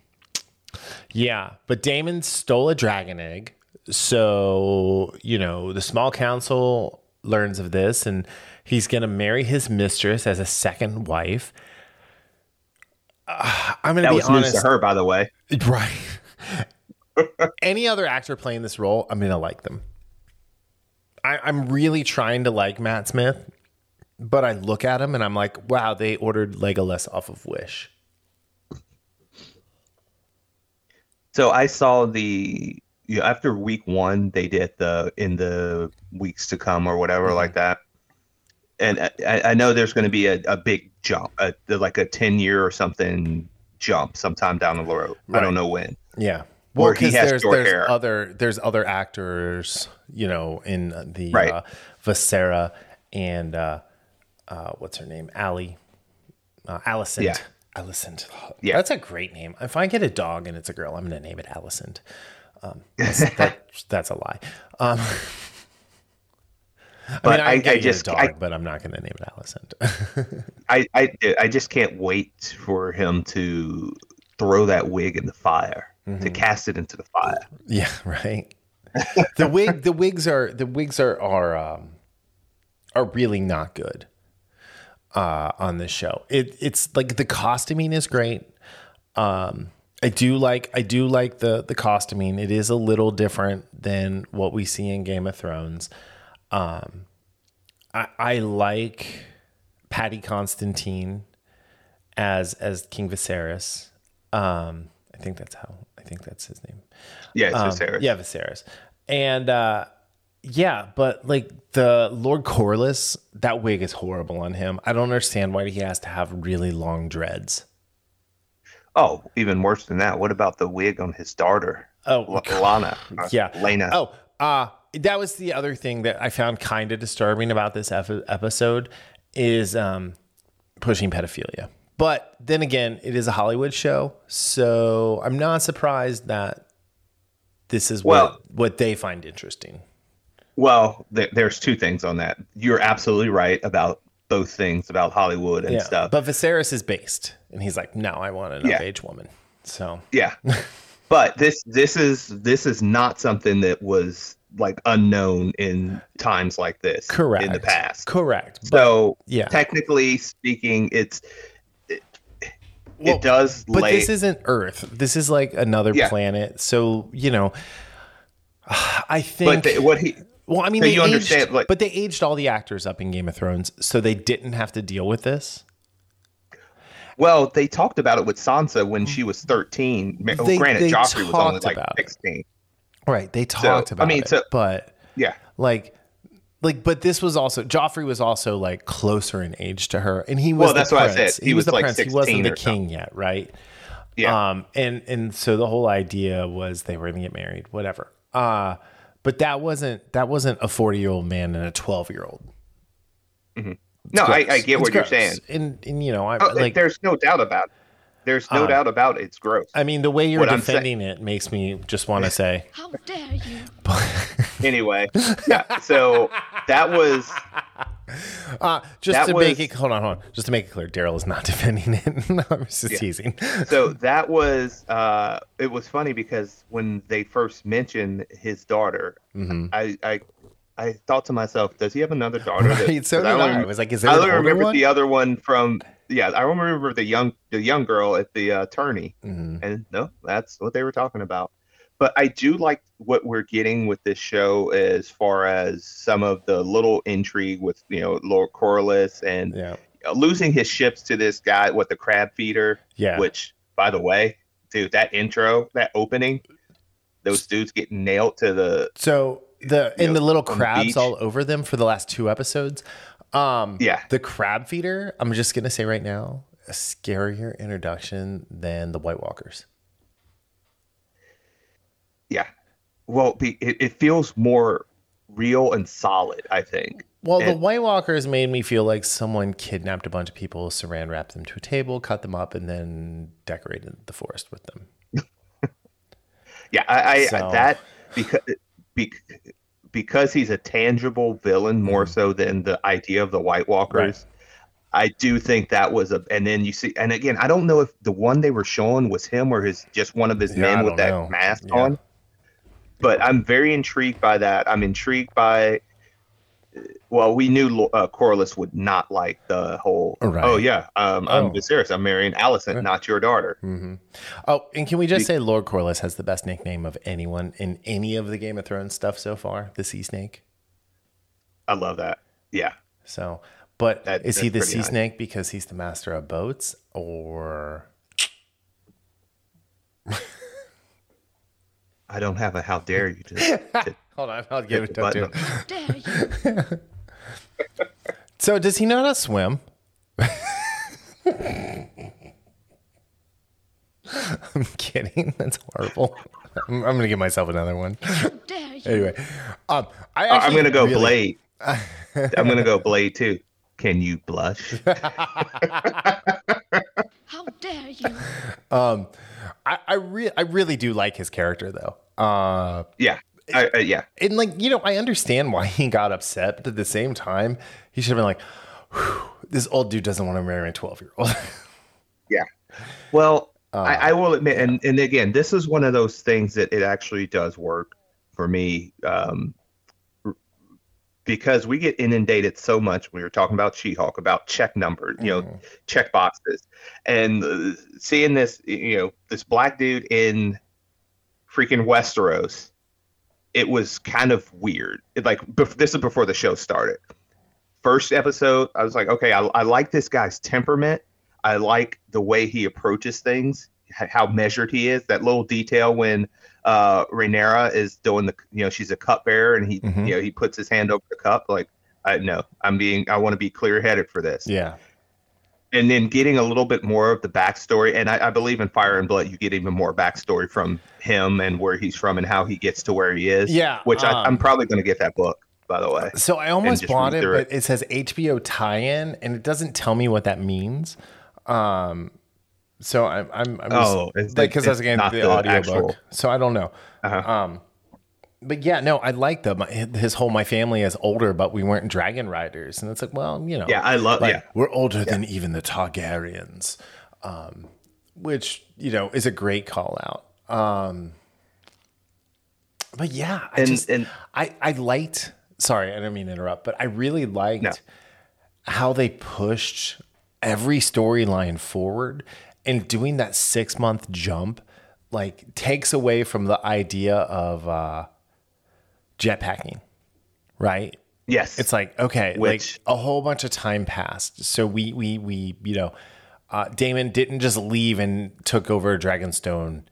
Speaker 1: yeah, but Daemon stole a dragon egg, so you know the small council learns of this, and he's gonna marry his mistress as a second wife. Uh, I'm gonna be
Speaker 2: was news
Speaker 1: honest,
Speaker 2: to her, by the way.
Speaker 1: right? Any other actor playing this role, I'm gonna like them. I, I'm really trying to like Matt Smith, but I look at him and I'm like, wow, they ordered Legolas off of Wish.
Speaker 2: So I saw the you know, after week one they did the in the weeks to come or whatever
Speaker 1: Mm-hmm.
Speaker 2: like that, and I, I know there's going to be a, a big jump, a, like a ten year or something jump sometime down the road. I don't know when.
Speaker 1: Yeah.
Speaker 2: Where
Speaker 1: Well,
Speaker 2: he
Speaker 1: because
Speaker 2: has
Speaker 1: there's, there's
Speaker 2: hair.
Speaker 1: other there's other actors, you know, in the
Speaker 2: Right.
Speaker 1: uh, Visera and uh, uh, what's her name, Allie, uh, Alicent.
Speaker 2: Yeah.
Speaker 1: Alicent.
Speaker 2: Yeah.
Speaker 1: that's a great name. If I get a dog and it's a girl, I'm going to name it Alicent. Um, that's, that, that's a lie. Um, I
Speaker 2: But
Speaker 1: mean, I,
Speaker 2: I- I just
Speaker 1: dog,
Speaker 2: I,
Speaker 1: but I'm not going to name it Alicent.
Speaker 2: I, I I just can't wait for him to throw that wig in the fire,
Speaker 1: Mm-hmm.
Speaker 2: to cast it into the fire.
Speaker 1: Yeah, right. the wig, the wigs are the wigs are are um, are really not good uh, on this show. It it's like the costuming is great. Um, I do like I do like the the costuming. It is a little different than what we see in Game of Thrones. Um, I, I like Paddy Considine as as King Viserys. Um, I think that's how I think that's his name.
Speaker 2: Yeah, it's
Speaker 1: Um,
Speaker 2: Viserys.
Speaker 1: Yeah, Viserys. And uh yeah, but like the Lord Corlys, that wig is horrible on him. I don't understand why he has to have really long dreads.
Speaker 2: Oh, even worse than that. What about the wig on his daughter,
Speaker 1: Oh,
Speaker 2: L- Lana? uh,
Speaker 1: yeah.
Speaker 2: Laena.
Speaker 1: Oh, uh that was the other thing that I found kind of disturbing about this ep- episode is um pushing pedophilia. But then again, it is a Hollywood show, so I'm not surprised that this is
Speaker 2: Well-
Speaker 1: what what they find interesting.
Speaker 2: Well, there, there's two things on that. You're absolutely right about both things about Hollywood and
Speaker 1: Yeah,
Speaker 2: stuff.
Speaker 1: but Viserys is based, and he's like, "No, I want an
Speaker 2: Yeah.
Speaker 1: age woman." So
Speaker 2: yeah, but this this is this is not something that was like unknown in times like this
Speaker 1: correct
Speaker 2: in the past.
Speaker 1: Correct.
Speaker 2: So
Speaker 1: yeah.
Speaker 2: technically speaking, it's it,
Speaker 1: Well,
Speaker 2: it does
Speaker 1: but
Speaker 2: lay.
Speaker 1: this isn't Earth. This is like another
Speaker 2: Yeah.
Speaker 1: planet. So you know, I think.
Speaker 2: but the, what he
Speaker 1: well, I mean,
Speaker 2: so
Speaker 1: they
Speaker 2: you
Speaker 1: aged,
Speaker 2: understand, like-
Speaker 1: but they aged all the actors up in Game of Thrones, so they didn't have to deal with this.
Speaker 2: well they talked about it with Sansa when she was 13. Ma- oh,
Speaker 1: They-
Speaker 2: Granted, Joffrey was only like
Speaker 1: about it.
Speaker 2: 16.
Speaker 1: Right? They talked
Speaker 2: I
Speaker 1: about
Speaker 2: mean,
Speaker 1: it,
Speaker 2: so-
Speaker 1: but
Speaker 2: Yeah.
Speaker 1: like. Like, but this was also Joffrey was also like closer in age to her, and he was.
Speaker 2: Well,
Speaker 1: the
Speaker 2: that's what I said.
Speaker 1: He,
Speaker 2: He
Speaker 1: was,
Speaker 2: was,
Speaker 1: the
Speaker 2: like,
Speaker 1: prince. He wasn't the king yet, right?
Speaker 2: Yeah.
Speaker 1: Um, and and so the whole idea was they were gonna get married, whatever. Uh, but that wasn't that wasn't a forty year old man and a twelve year old.
Speaker 2: no, I, I get what you're saying.
Speaker 1: and and you know, I
Speaker 2: Oh,
Speaker 1: like.
Speaker 2: there's no doubt about it. There's no
Speaker 1: Uh,
Speaker 2: doubt about it. It's gross.
Speaker 1: I mean, the way you're
Speaker 2: what
Speaker 1: defending it makes me just want to say,
Speaker 3: How dare you?
Speaker 2: anyway, yeah. So that was
Speaker 1: uh, just
Speaker 2: That
Speaker 1: to make it hold on, hold on, just to make it clear, Darryl is not defending it. no, I'm just teasing.
Speaker 2: so that was uh it was funny because when they first mentioned his daughter,
Speaker 1: Mm-hmm.
Speaker 2: I I I thought to myself, does he have another daughter? that-
Speaker 1: Right, so
Speaker 2: 'cause
Speaker 1: did I.
Speaker 2: only
Speaker 1: I was like, is there
Speaker 2: I
Speaker 1: an
Speaker 2: only remember
Speaker 1: one?
Speaker 2: the other one from yeah, I remember the young the young girl at the uh, attorney,
Speaker 1: Mhm.
Speaker 2: and no, that's what they were talking about. But I do like what we're getting with this show as far as some of the little intrigue with you know Lord Corlys and
Speaker 1: Yeah,
Speaker 2: losing his ships to this guy, what the crab feeder,
Speaker 1: yeah.
Speaker 2: which by the way, dude, that intro, that opening, those dudes getting nailed to the
Speaker 1: So the
Speaker 2: know,
Speaker 1: the little crabs all over them for the last two episodes. Um,
Speaker 2: Yeah.
Speaker 1: the crab feeder. I'm just gonna say right now, a scarier introduction than the White Walkers.
Speaker 2: yeah. Well, it, it feels more real and solid, I think.
Speaker 1: Well, the White Walkers made me feel like someone kidnapped a bunch of people, saran wrapped them to a table, cut them up, and then decorated the forest with them.
Speaker 2: Yeah, I, I
Speaker 1: So-
Speaker 2: that because bec- because he's a tangible villain more mm-hmm. so than the idea of the White Walkers. I do think that was a, and then you see, and again, I don't know if the one they were showing was him or his just one of his
Speaker 1: Yeah,
Speaker 2: men with that
Speaker 1: know.
Speaker 2: mask
Speaker 1: Yeah.
Speaker 2: on. But I'm very intrigued by that. I'm intrigued by. Well, we knew uh, Corlys would not like the whole.
Speaker 1: Right.
Speaker 2: Oh yeah, um,
Speaker 1: Oh.
Speaker 2: I'm serious. I'm marrying Alicent, not your daughter.
Speaker 1: hmm Oh, and can we just say Lord Corlys has the best nickname of anyone in any of the Game of Thrones stuff so far? The Sea Snake.
Speaker 2: I love that. Yeah.
Speaker 1: So, but
Speaker 2: That-
Speaker 1: is he the Sea
Speaker 2: nice.
Speaker 1: Snake because he's the master of boats, or
Speaker 2: I don't have a how dare you to, to
Speaker 1: hold on, I'll give it to him.
Speaker 3: Dare you?
Speaker 1: So, does he know how to swim? I'm kidding. That's horrible. I'm, I'm gonna give myself another one.
Speaker 3: How dare you?
Speaker 1: Anyway, um, I
Speaker 2: Uh, I'm gonna go
Speaker 1: really-
Speaker 2: Blade. I'm gonna go Blade too. Can you blush?
Speaker 3: How dare you?
Speaker 1: Um, I I, re- I really do like his character though. Uh,
Speaker 2: Yeah, I, uh, yeah.
Speaker 1: and like you know, I understand why he got upset, but at the same time, he should have been like, "This old dude doesn't want to marry a twelve year old."
Speaker 2: Yeah. Well,
Speaker 1: Uh,
Speaker 2: I, I will admit, and, and again, this is one of those things that it actually does work for me. Um, because we get inundated so much. We were talking about She-Hulk, about check numbers, you know, check boxes, and uh, seeing this, you know, this black dude in freaking Westeros, it was kind of weird. It, like bef- this is before the show started. First episode, I was like, okay, I, I like this guy's temperament. I like the way he approaches things, how measured he is. That little detail when uh Rhaenyra is doing the, you know, she's a cupbearer and he,
Speaker 1: Mhm.
Speaker 2: you know, he puts his hand over the cup. Like, I no, I'm being, I want to be clear headed for this.
Speaker 1: yeah,
Speaker 2: And then getting a little bit more of the backstory, and I, I believe in Fire and Blood, you get even more backstory from him and where he's from and how he gets to where he is.
Speaker 1: Yeah,
Speaker 2: which I,
Speaker 1: um,
Speaker 2: I'm probably going to get that book, by the way.
Speaker 1: So I almost bought it, but it says HBO tie-in, and it doesn't tell me what that means. Um, so I'm I'm, I'm just,
Speaker 2: Oh,
Speaker 1: like because I getting
Speaker 2: not
Speaker 1: the,
Speaker 2: the
Speaker 1: audiobook,
Speaker 2: actual-
Speaker 1: so I don't know.
Speaker 2: Uh-huh.
Speaker 1: Um, but yeah, no, I like the my, his whole my family is older, but we weren't dragon riders, and it's like, well, you know,
Speaker 2: Yeah, I love.
Speaker 1: like
Speaker 2: yeah,
Speaker 1: we're older than even the Targaryens, um, which you know is a great call out. Um, but yeah, I
Speaker 2: And-
Speaker 1: just
Speaker 2: and-
Speaker 1: I I liked. Sorry, I didn't mean to interrupt, but I really liked
Speaker 2: No.
Speaker 1: how they pushed every storyline forward and doing that six month jump like takes away from the idea of uh jetpacking right
Speaker 2: yes,
Speaker 1: it's like okay
Speaker 2: Which-
Speaker 1: like a whole bunch of time passed so we we we you know uh daemon didn't just leave and took over dragonstone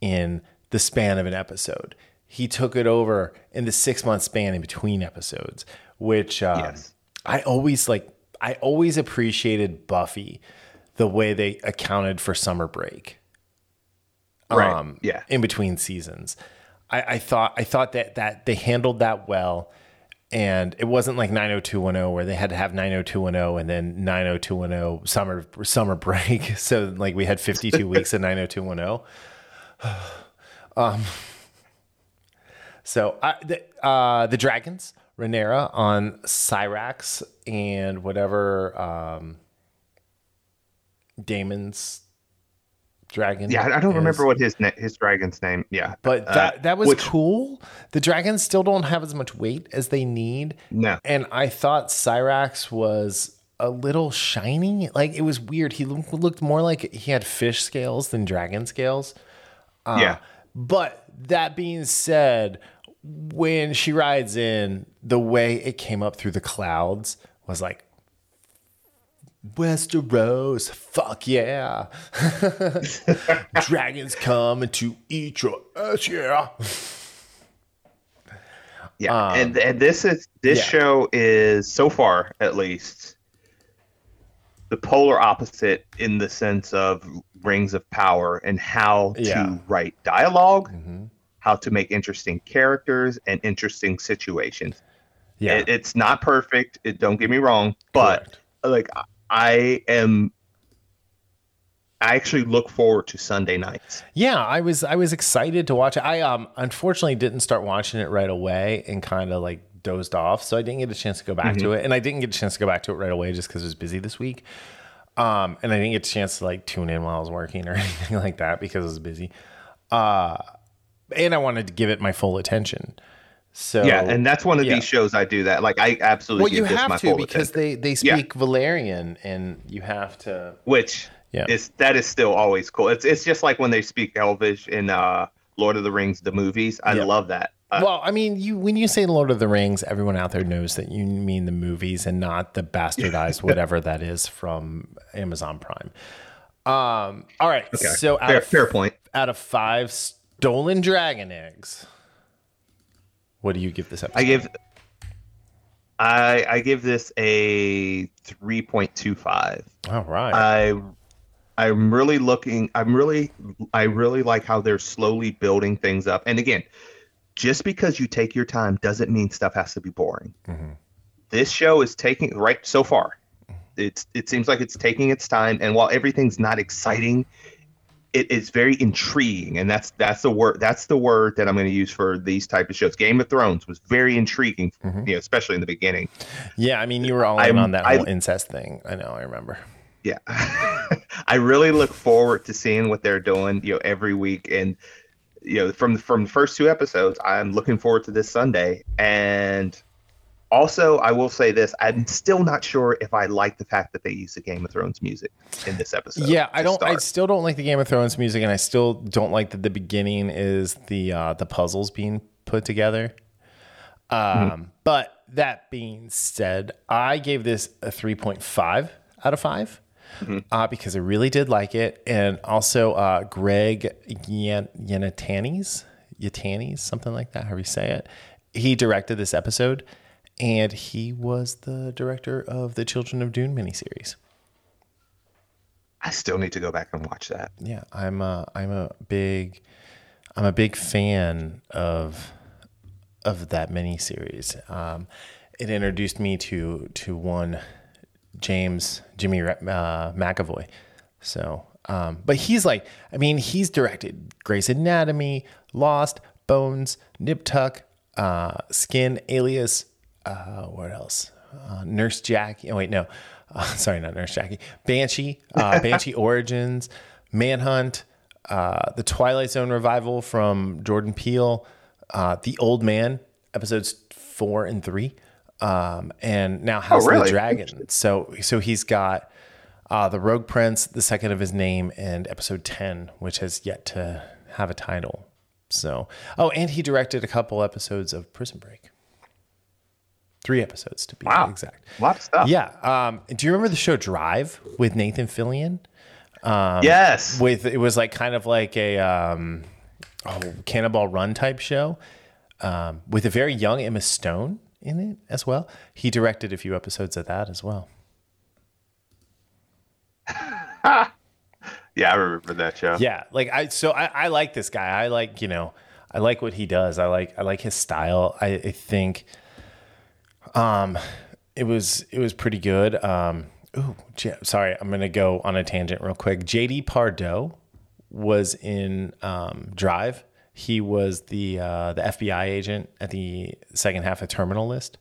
Speaker 1: in the span of an episode he took it over in the six month span in between episodes which um,
Speaker 2: Yes.
Speaker 1: i always like i always appreciated buffy the way they accounted for summer break
Speaker 2: right. yeah,
Speaker 1: in between seasons. I, I thought I thought that that they handled that well, and it wasn't like 90210 where they had to have 90210 and then 90210 summer summer break. So like we had 52 weeks of 90210. Um, so I, the uh, the dragons, Rhaenyra on Syrax and whatever um, Daemon's dragon.
Speaker 2: yeah. I- don't
Speaker 1: is.
Speaker 2: remember what his na- his dragon's name. Yeah,
Speaker 1: But
Speaker 2: uh,
Speaker 1: that that was
Speaker 2: which-
Speaker 1: cool. The dragons still don't have as much weight as they need.
Speaker 2: No.
Speaker 1: And I thought Syrax was a little shiny. Like it was weird. He lo- looked more like he had fish scales than dragon scales. Uh,
Speaker 2: yeah,
Speaker 1: But that being said, when she rides in, the way it came up through the clouds was like Westeros, fuck yeah. Dragons coming to eat your ass, yeah.
Speaker 2: yeah.
Speaker 1: um,
Speaker 2: and and this is this
Speaker 1: yeah.
Speaker 2: show is so far at least the polar opposite in the sense of Rings of Power and how
Speaker 1: Yeah.
Speaker 2: to write dialog
Speaker 1: Mhm.
Speaker 2: how to make interesting characters and interesting situations.
Speaker 1: Yeah.
Speaker 2: It, it's not perfect. It, don't get me wrong, but
Speaker 1: Correct.
Speaker 2: like I am. I actually look forward to Sunday nights.
Speaker 1: Yeah, I was I was excited to watch it. I um unfortunately didn't start watching it right away and kind of like dozed off, so I didn't get a chance to go back to it, and I didn't get a chance to go back to it right away just because I was busy this week. Um, and I didn't get a chance to like tune in while I was working or anything like that because I was busy. Uh, and I wanted to give it my full attention. So
Speaker 2: yeah, and that's one of
Speaker 1: yeah.
Speaker 2: these shows I do that. Like I absolutely
Speaker 1: well, you have to because they they
Speaker 2: Yeah.
Speaker 1: speak Valyrian, and you have to.
Speaker 2: which
Speaker 1: Yeah.
Speaker 2: is that is still always cool. It's it's just like when they speak Elvish in uh, Lord of the Rings, the movies. I
Speaker 1: Yeah.
Speaker 2: love that. Uh,
Speaker 1: Well, I mean, you when you say Lord of the Rings, everyone out there knows that you mean the movies and not the bastardized whatever that is from Amazon Prime. Um, all right,
Speaker 2: okay,
Speaker 1: so out
Speaker 2: fair,
Speaker 1: of,
Speaker 2: fair point.
Speaker 1: out of five stolen dragon eggs, what do you give this episode?
Speaker 2: I give I I give this a three point two five.
Speaker 1: all right.
Speaker 2: I I'm really looking I'm really I really like how they're slowly building things up. And again, just because you take your time doesn't mean stuff has to be boring. Mm-hmm. This show is taking right so far. Mm-hmm. It's it seems like it's taking its time and while everything's not exciting, it is very intriguing and that's that's the word that's the word that I'm going to use for these type of shows. Game of Thrones was very intriguing, mm-hmm. you know, especially in the beginning.
Speaker 1: yeah, I mean, you were all in
Speaker 2: I'm-
Speaker 1: on that
Speaker 2: I-
Speaker 1: whole incest thing. I know, I remember.
Speaker 2: Yeah. I really look forward to seeing what they're doing, you know, every week. And, you know, from from the first two episodes, I'm looking forward to this Sunday. And also, I will say this: I'm still not sure if I like the fact that they use the Game of Thrones music in this episode.
Speaker 1: yeah, I don't. I still don't like the Game of Thrones music, and I still don't like that the beginning is the uh, the puzzles being put together. Um, But that being said, I gave this a three point five out of 5 uh, because I really did like it, and also uh, Greg Yan- Yanatanis, Yatanis, something like that, however you say it. He directed this episode, and he was the director of the Children of Dune miniseries.
Speaker 2: I still need to go back and watch that.
Speaker 1: yeah i'm a i'm a big i'm a big fan of of that miniseries um it introduced me to to one james jimmy uh, mcavoy so um but he's like i mean he's directed grey's anatomy lost bones nip tuck uh skin alias uh what else? Uh, nurse jackie oh wait no. Uh, sorry not nurse jackie. Banshee uh banshee origins manhunt uh the twilight zone revival from jordan peele uh the old man episodes four and three um and now house of
Speaker 2: really?
Speaker 1: the dragon so so he's got uh the rogue prince the second of his name and episode 10 which has yet to have a title. So oh and he directed a couple episodes of prison break three episodes to be
Speaker 2: Wow.
Speaker 1: exact
Speaker 2: A lot of stuff.
Speaker 1: yeah. Um, do you remember the show Drive with Nathan Fillion?
Speaker 2: yes.
Speaker 1: With it was like kind of like a um, oh, Cannonball Run type show um, with a very young Emma Stone in it as well. He directed a few episodes of that as well.
Speaker 2: Yeah, I remember that show.
Speaker 1: Yeah, like I so I, I like this guy. I like you know I like what he does. I like I like his style. I, I think um it was it was pretty good. Um ooh, J- sorry, I'm gonna go on a tangent real quick. JD Pardo was in um, Drive. He was the uh, the FBI agent at the second half of Terminal List.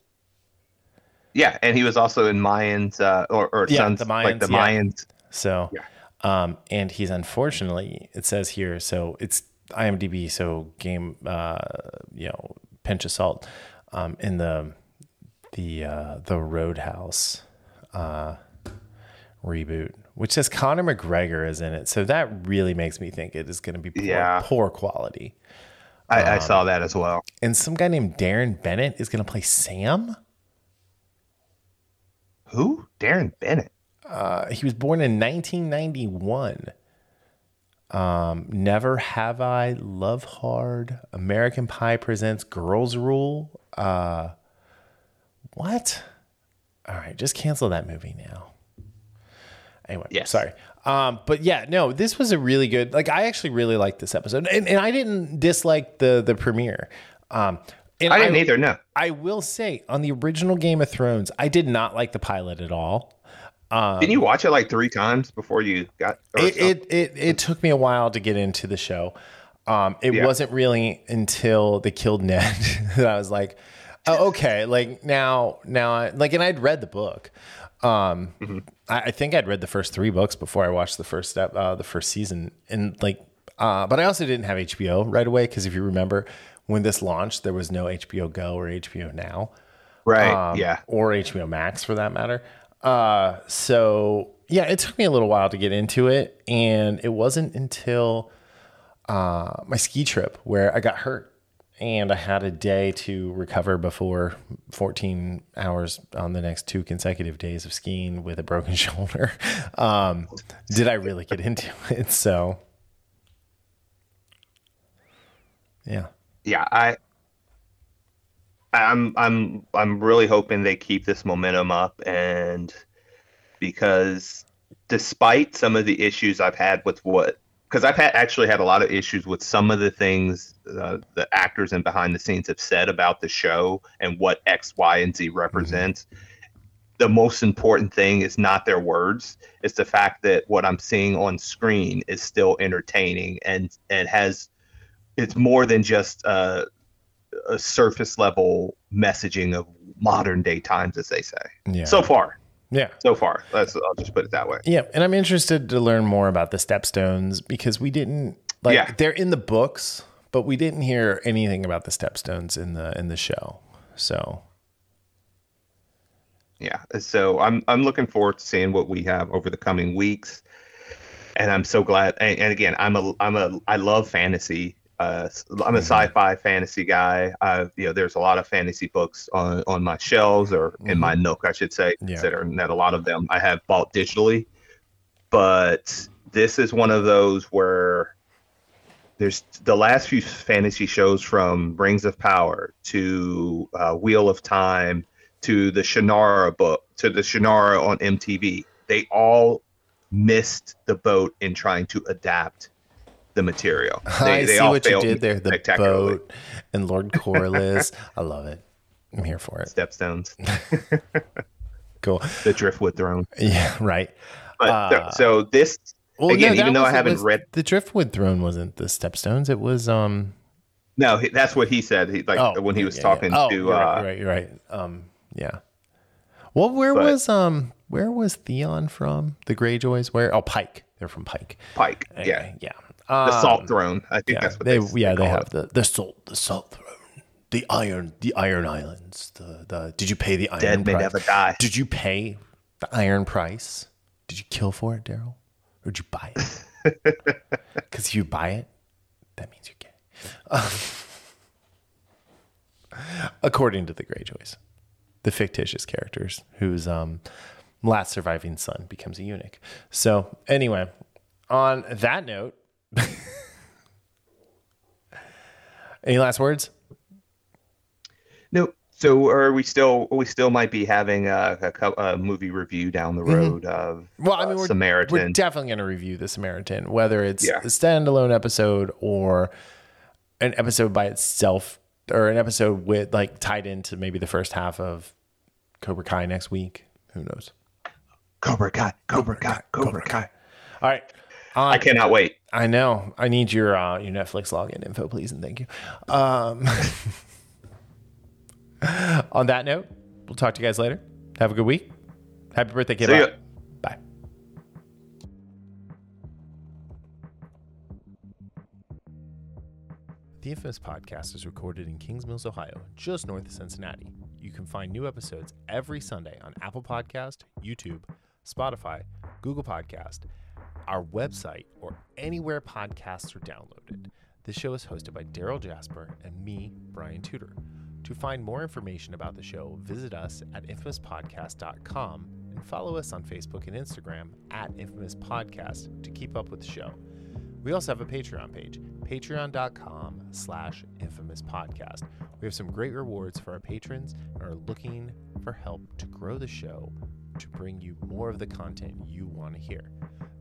Speaker 2: Yeah, and he was also in Mayans uh, or, or
Speaker 1: Yeah,
Speaker 2: Sons,
Speaker 1: the
Speaker 2: like the
Speaker 1: Mayans, yeah.
Speaker 2: Mayans.
Speaker 1: So,
Speaker 2: Yeah.
Speaker 1: um, and he's unfortunately, it says here, so it's IMDb, so game, uh, you know, pinch of salt, um, in the, the, uh, the Roadhouse, uh, reboot, which says Conor McGregor is in it. So that really makes me think it is going to be poor,
Speaker 2: Yeah.
Speaker 1: poor quality.
Speaker 2: I,
Speaker 1: Um,
Speaker 2: I saw that as well.
Speaker 1: And some guy named Darren Barnet is going to play Sam.
Speaker 2: Who? Darren Barnet.
Speaker 1: Uh, he was born in 1991. Um, Never Have I, Love Hard, American Pie presents Girls Rule. Uh, what? All right, just cancel that movie now. Anyway,
Speaker 2: Yes.
Speaker 1: sorry. Um, but yeah, no, this was a really good. Like, I actually really liked this episode, and, and I didn't dislike the the premiere. Um, And
Speaker 2: I didn't either. No.
Speaker 1: I will say on the original Game of Thrones, I did not like the pilot at all. Um,
Speaker 2: Didn't you watch it like three times before you got?
Speaker 1: it, it it it took me a while to get into the show. Um, it
Speaker 2: Yeah.
Speaker 1: wasn't really until they killed Ned that I was like, oh, okay, like now now I like, and I'd read the book. Um, I, I think I'd read the first three books before I watched the first step, uh, the first season, and like, uh, but I also didn't have HBO right away because if you remember when this launched, there was no HBO Go or HBO Now
Speaker 2: right.
Speaker 1: um,
Speaker 2: yeah.
Speaker 1: or HBO Max for that matter. Uh, so yeah, it took me a little while to get into it, and it wasn't until uh, my ski trip where I got hurt, and I had a day to recover before 14 hours on the next two consecutive days of skiing with a broken shoulder. Um, did I really get into it? So yeah.
Speaker 2: yeah i i'm i'm i'm really hoping they keep this momentum up and because despite some of the issues i've had with what because i've had actually had a lot of issues with some of the things uh, the actors and behind the scenes have said about the show and what x y and z represents the most important thing is not their words it's the fact that what i'm seeing on screen is still entertaining and and has it's more than just uh, a surface level messaging of modern day times, as they say.
Speaker 1: Yeah.
Speaker 2: So far,
Speaker 1: Yeah.
Speaker 2: so far. Let's, I'll just put it that way.
Speaker 1: Yeah, and I'm interested to learn more about the stepstones because we didn't like
Speaker 2: Yeah.
Speaker 1: they're in the books, but we didn't hear anything about the stepstones in the in the show. So
Speaker 2: Yeah. So I'm I'm looking forward to seeing what we have over the coming weeks, and I'm so glad. And, and again, I'm a I'm a I love fantasy. Uh, I'm a sci-fi fantasy guy. Uh, you know, there's a lot of fantasy books on on my shelves or in my nook, I should say.
Speaker 1: Yeah.
Speaker 2: Considering that a lot of them I have bought digitally, but this is one of those where there's the last few fantasy shows from Rings of Power to uh, Wheel of Time to the Shannara book to the Shannara on MTV. They all missed the boat in trying to adapt the material. They,
Speaker 1: I
Speaker 2: they
Speaker 1: see what you did there. The boat and Lord Corlys. I love it. I'm here for it.
Speaker 2: Stepstones,
Speaker 1: Cool.
Speaker 2: the Driftwood Throne.
Speaker 1: Yeah, right.
Speaker 2: But
Speaker 1: Uh,
Speaker 2: so this
Speaker 1: Well,
Speaker 2: again,
Speaker 1: no,
Speaker 2: even though I haven't
Speaker 1: was-
Speaker 2: read,
Speaker 1: the Driftwood Throne wasn't the stepstones. It was um
Speaker 2: no, that's what he said. He like
Speaker 1: oh,
Speaker 2: when he was
Speaker 1: yeah,
Speaker 2: talking
Speaker 1: yeah. Oh,
Speaker 2: to
Speaker 1: you're
Speaker 2: uh,
Speaker 1: right, you're right, you're right. Um yeah. Well, where
Speaker 2: But-
Speaker 1: was um where was Theon from? The Greyjoys? Where? Oh, Pike. They're from Pike.
Speaker 2: Pike. Yeah,
Speaker 1: Anyway, yeah. Um,
Speaker 2: Salt Throne. I think
Speaker 1: yeah,
Speaker 2: that's what
Speaker 1: they,
Speaker 2: they,
Speaker 1: yeah they
Speaker 2: call
Speaker 1: have
Speaker 2: it.
Speaker 1: the the salt the salt throne the iron the iron islands the the did you pay the iron
Speaker 2: Dead may
Speaker 1: price?
Speaker 2: never die.
Speaker 1: did you pay the iron price did you kill for it darryl or did you buy it because if you buy it that means you're gay according to the greyjoys the fictitious characters whose um last surviving son becomes a eunuch so anyway on that note any last words
Speaker 2: No. So are we still? We still might be having a, a, a movie review down the road of
Speaker 1: Mm-hmm. Well, I mean,
Speaker 2: uh,
Speaker 1: we're,
Speaker 2: Samaritan.
Speaker 1: we're definitely going to review the Samaritan, whether it's
Speaker 2: Yeah.
Speaker 1: a standalone episode or an episode by itself, or an episode with like tied into maybe the first half of Cobra Kai next week. Who knows?
Speaker 2: Cobra Kai, Cobra Kai, Cobra Kai.
Speaker 1: All right.
Speaker 2: I cannot wait.
Speaker 1: I know. I need your uh, your Netflix login info, please, and thank you. Um, on that note, we'll talk to you guys later. Have a good week. Happy birthday, kid.
Speaker 2: See ya.
Speaker 1: Bye. The Infamous Podcast is recorded in Kings Mills, Ohio, just north of Cincinnati. You can find new episodes every Sunday on Apple Podcast, YouTube, Spotify, Google Podcast, our website, or anywhere podcasts are downloaded. This show is hosted by Darryl Jasper and me, Brian Tudor. To find more information about the show, visit us at infamouspodcast.com and follow us on Facebook and Instagram at Infamous Podcast to keep up with the show. We also have a Patreon page, patreon.com slash infamous podcast. We have some great rewards for our patrons and are looking for help to grow the show to bring you more of the content you want to hear.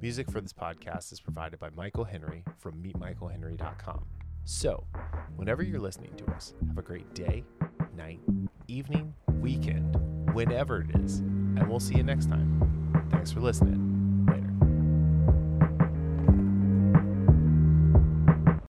Speaker 1: Music for this podcast is provided by Michael Henry from meetmichaelhenry.com. So, whenever you're listening to us, have a great day, night, evening, weekend, whenever it is, and we'll see you next time. Thanks for listening.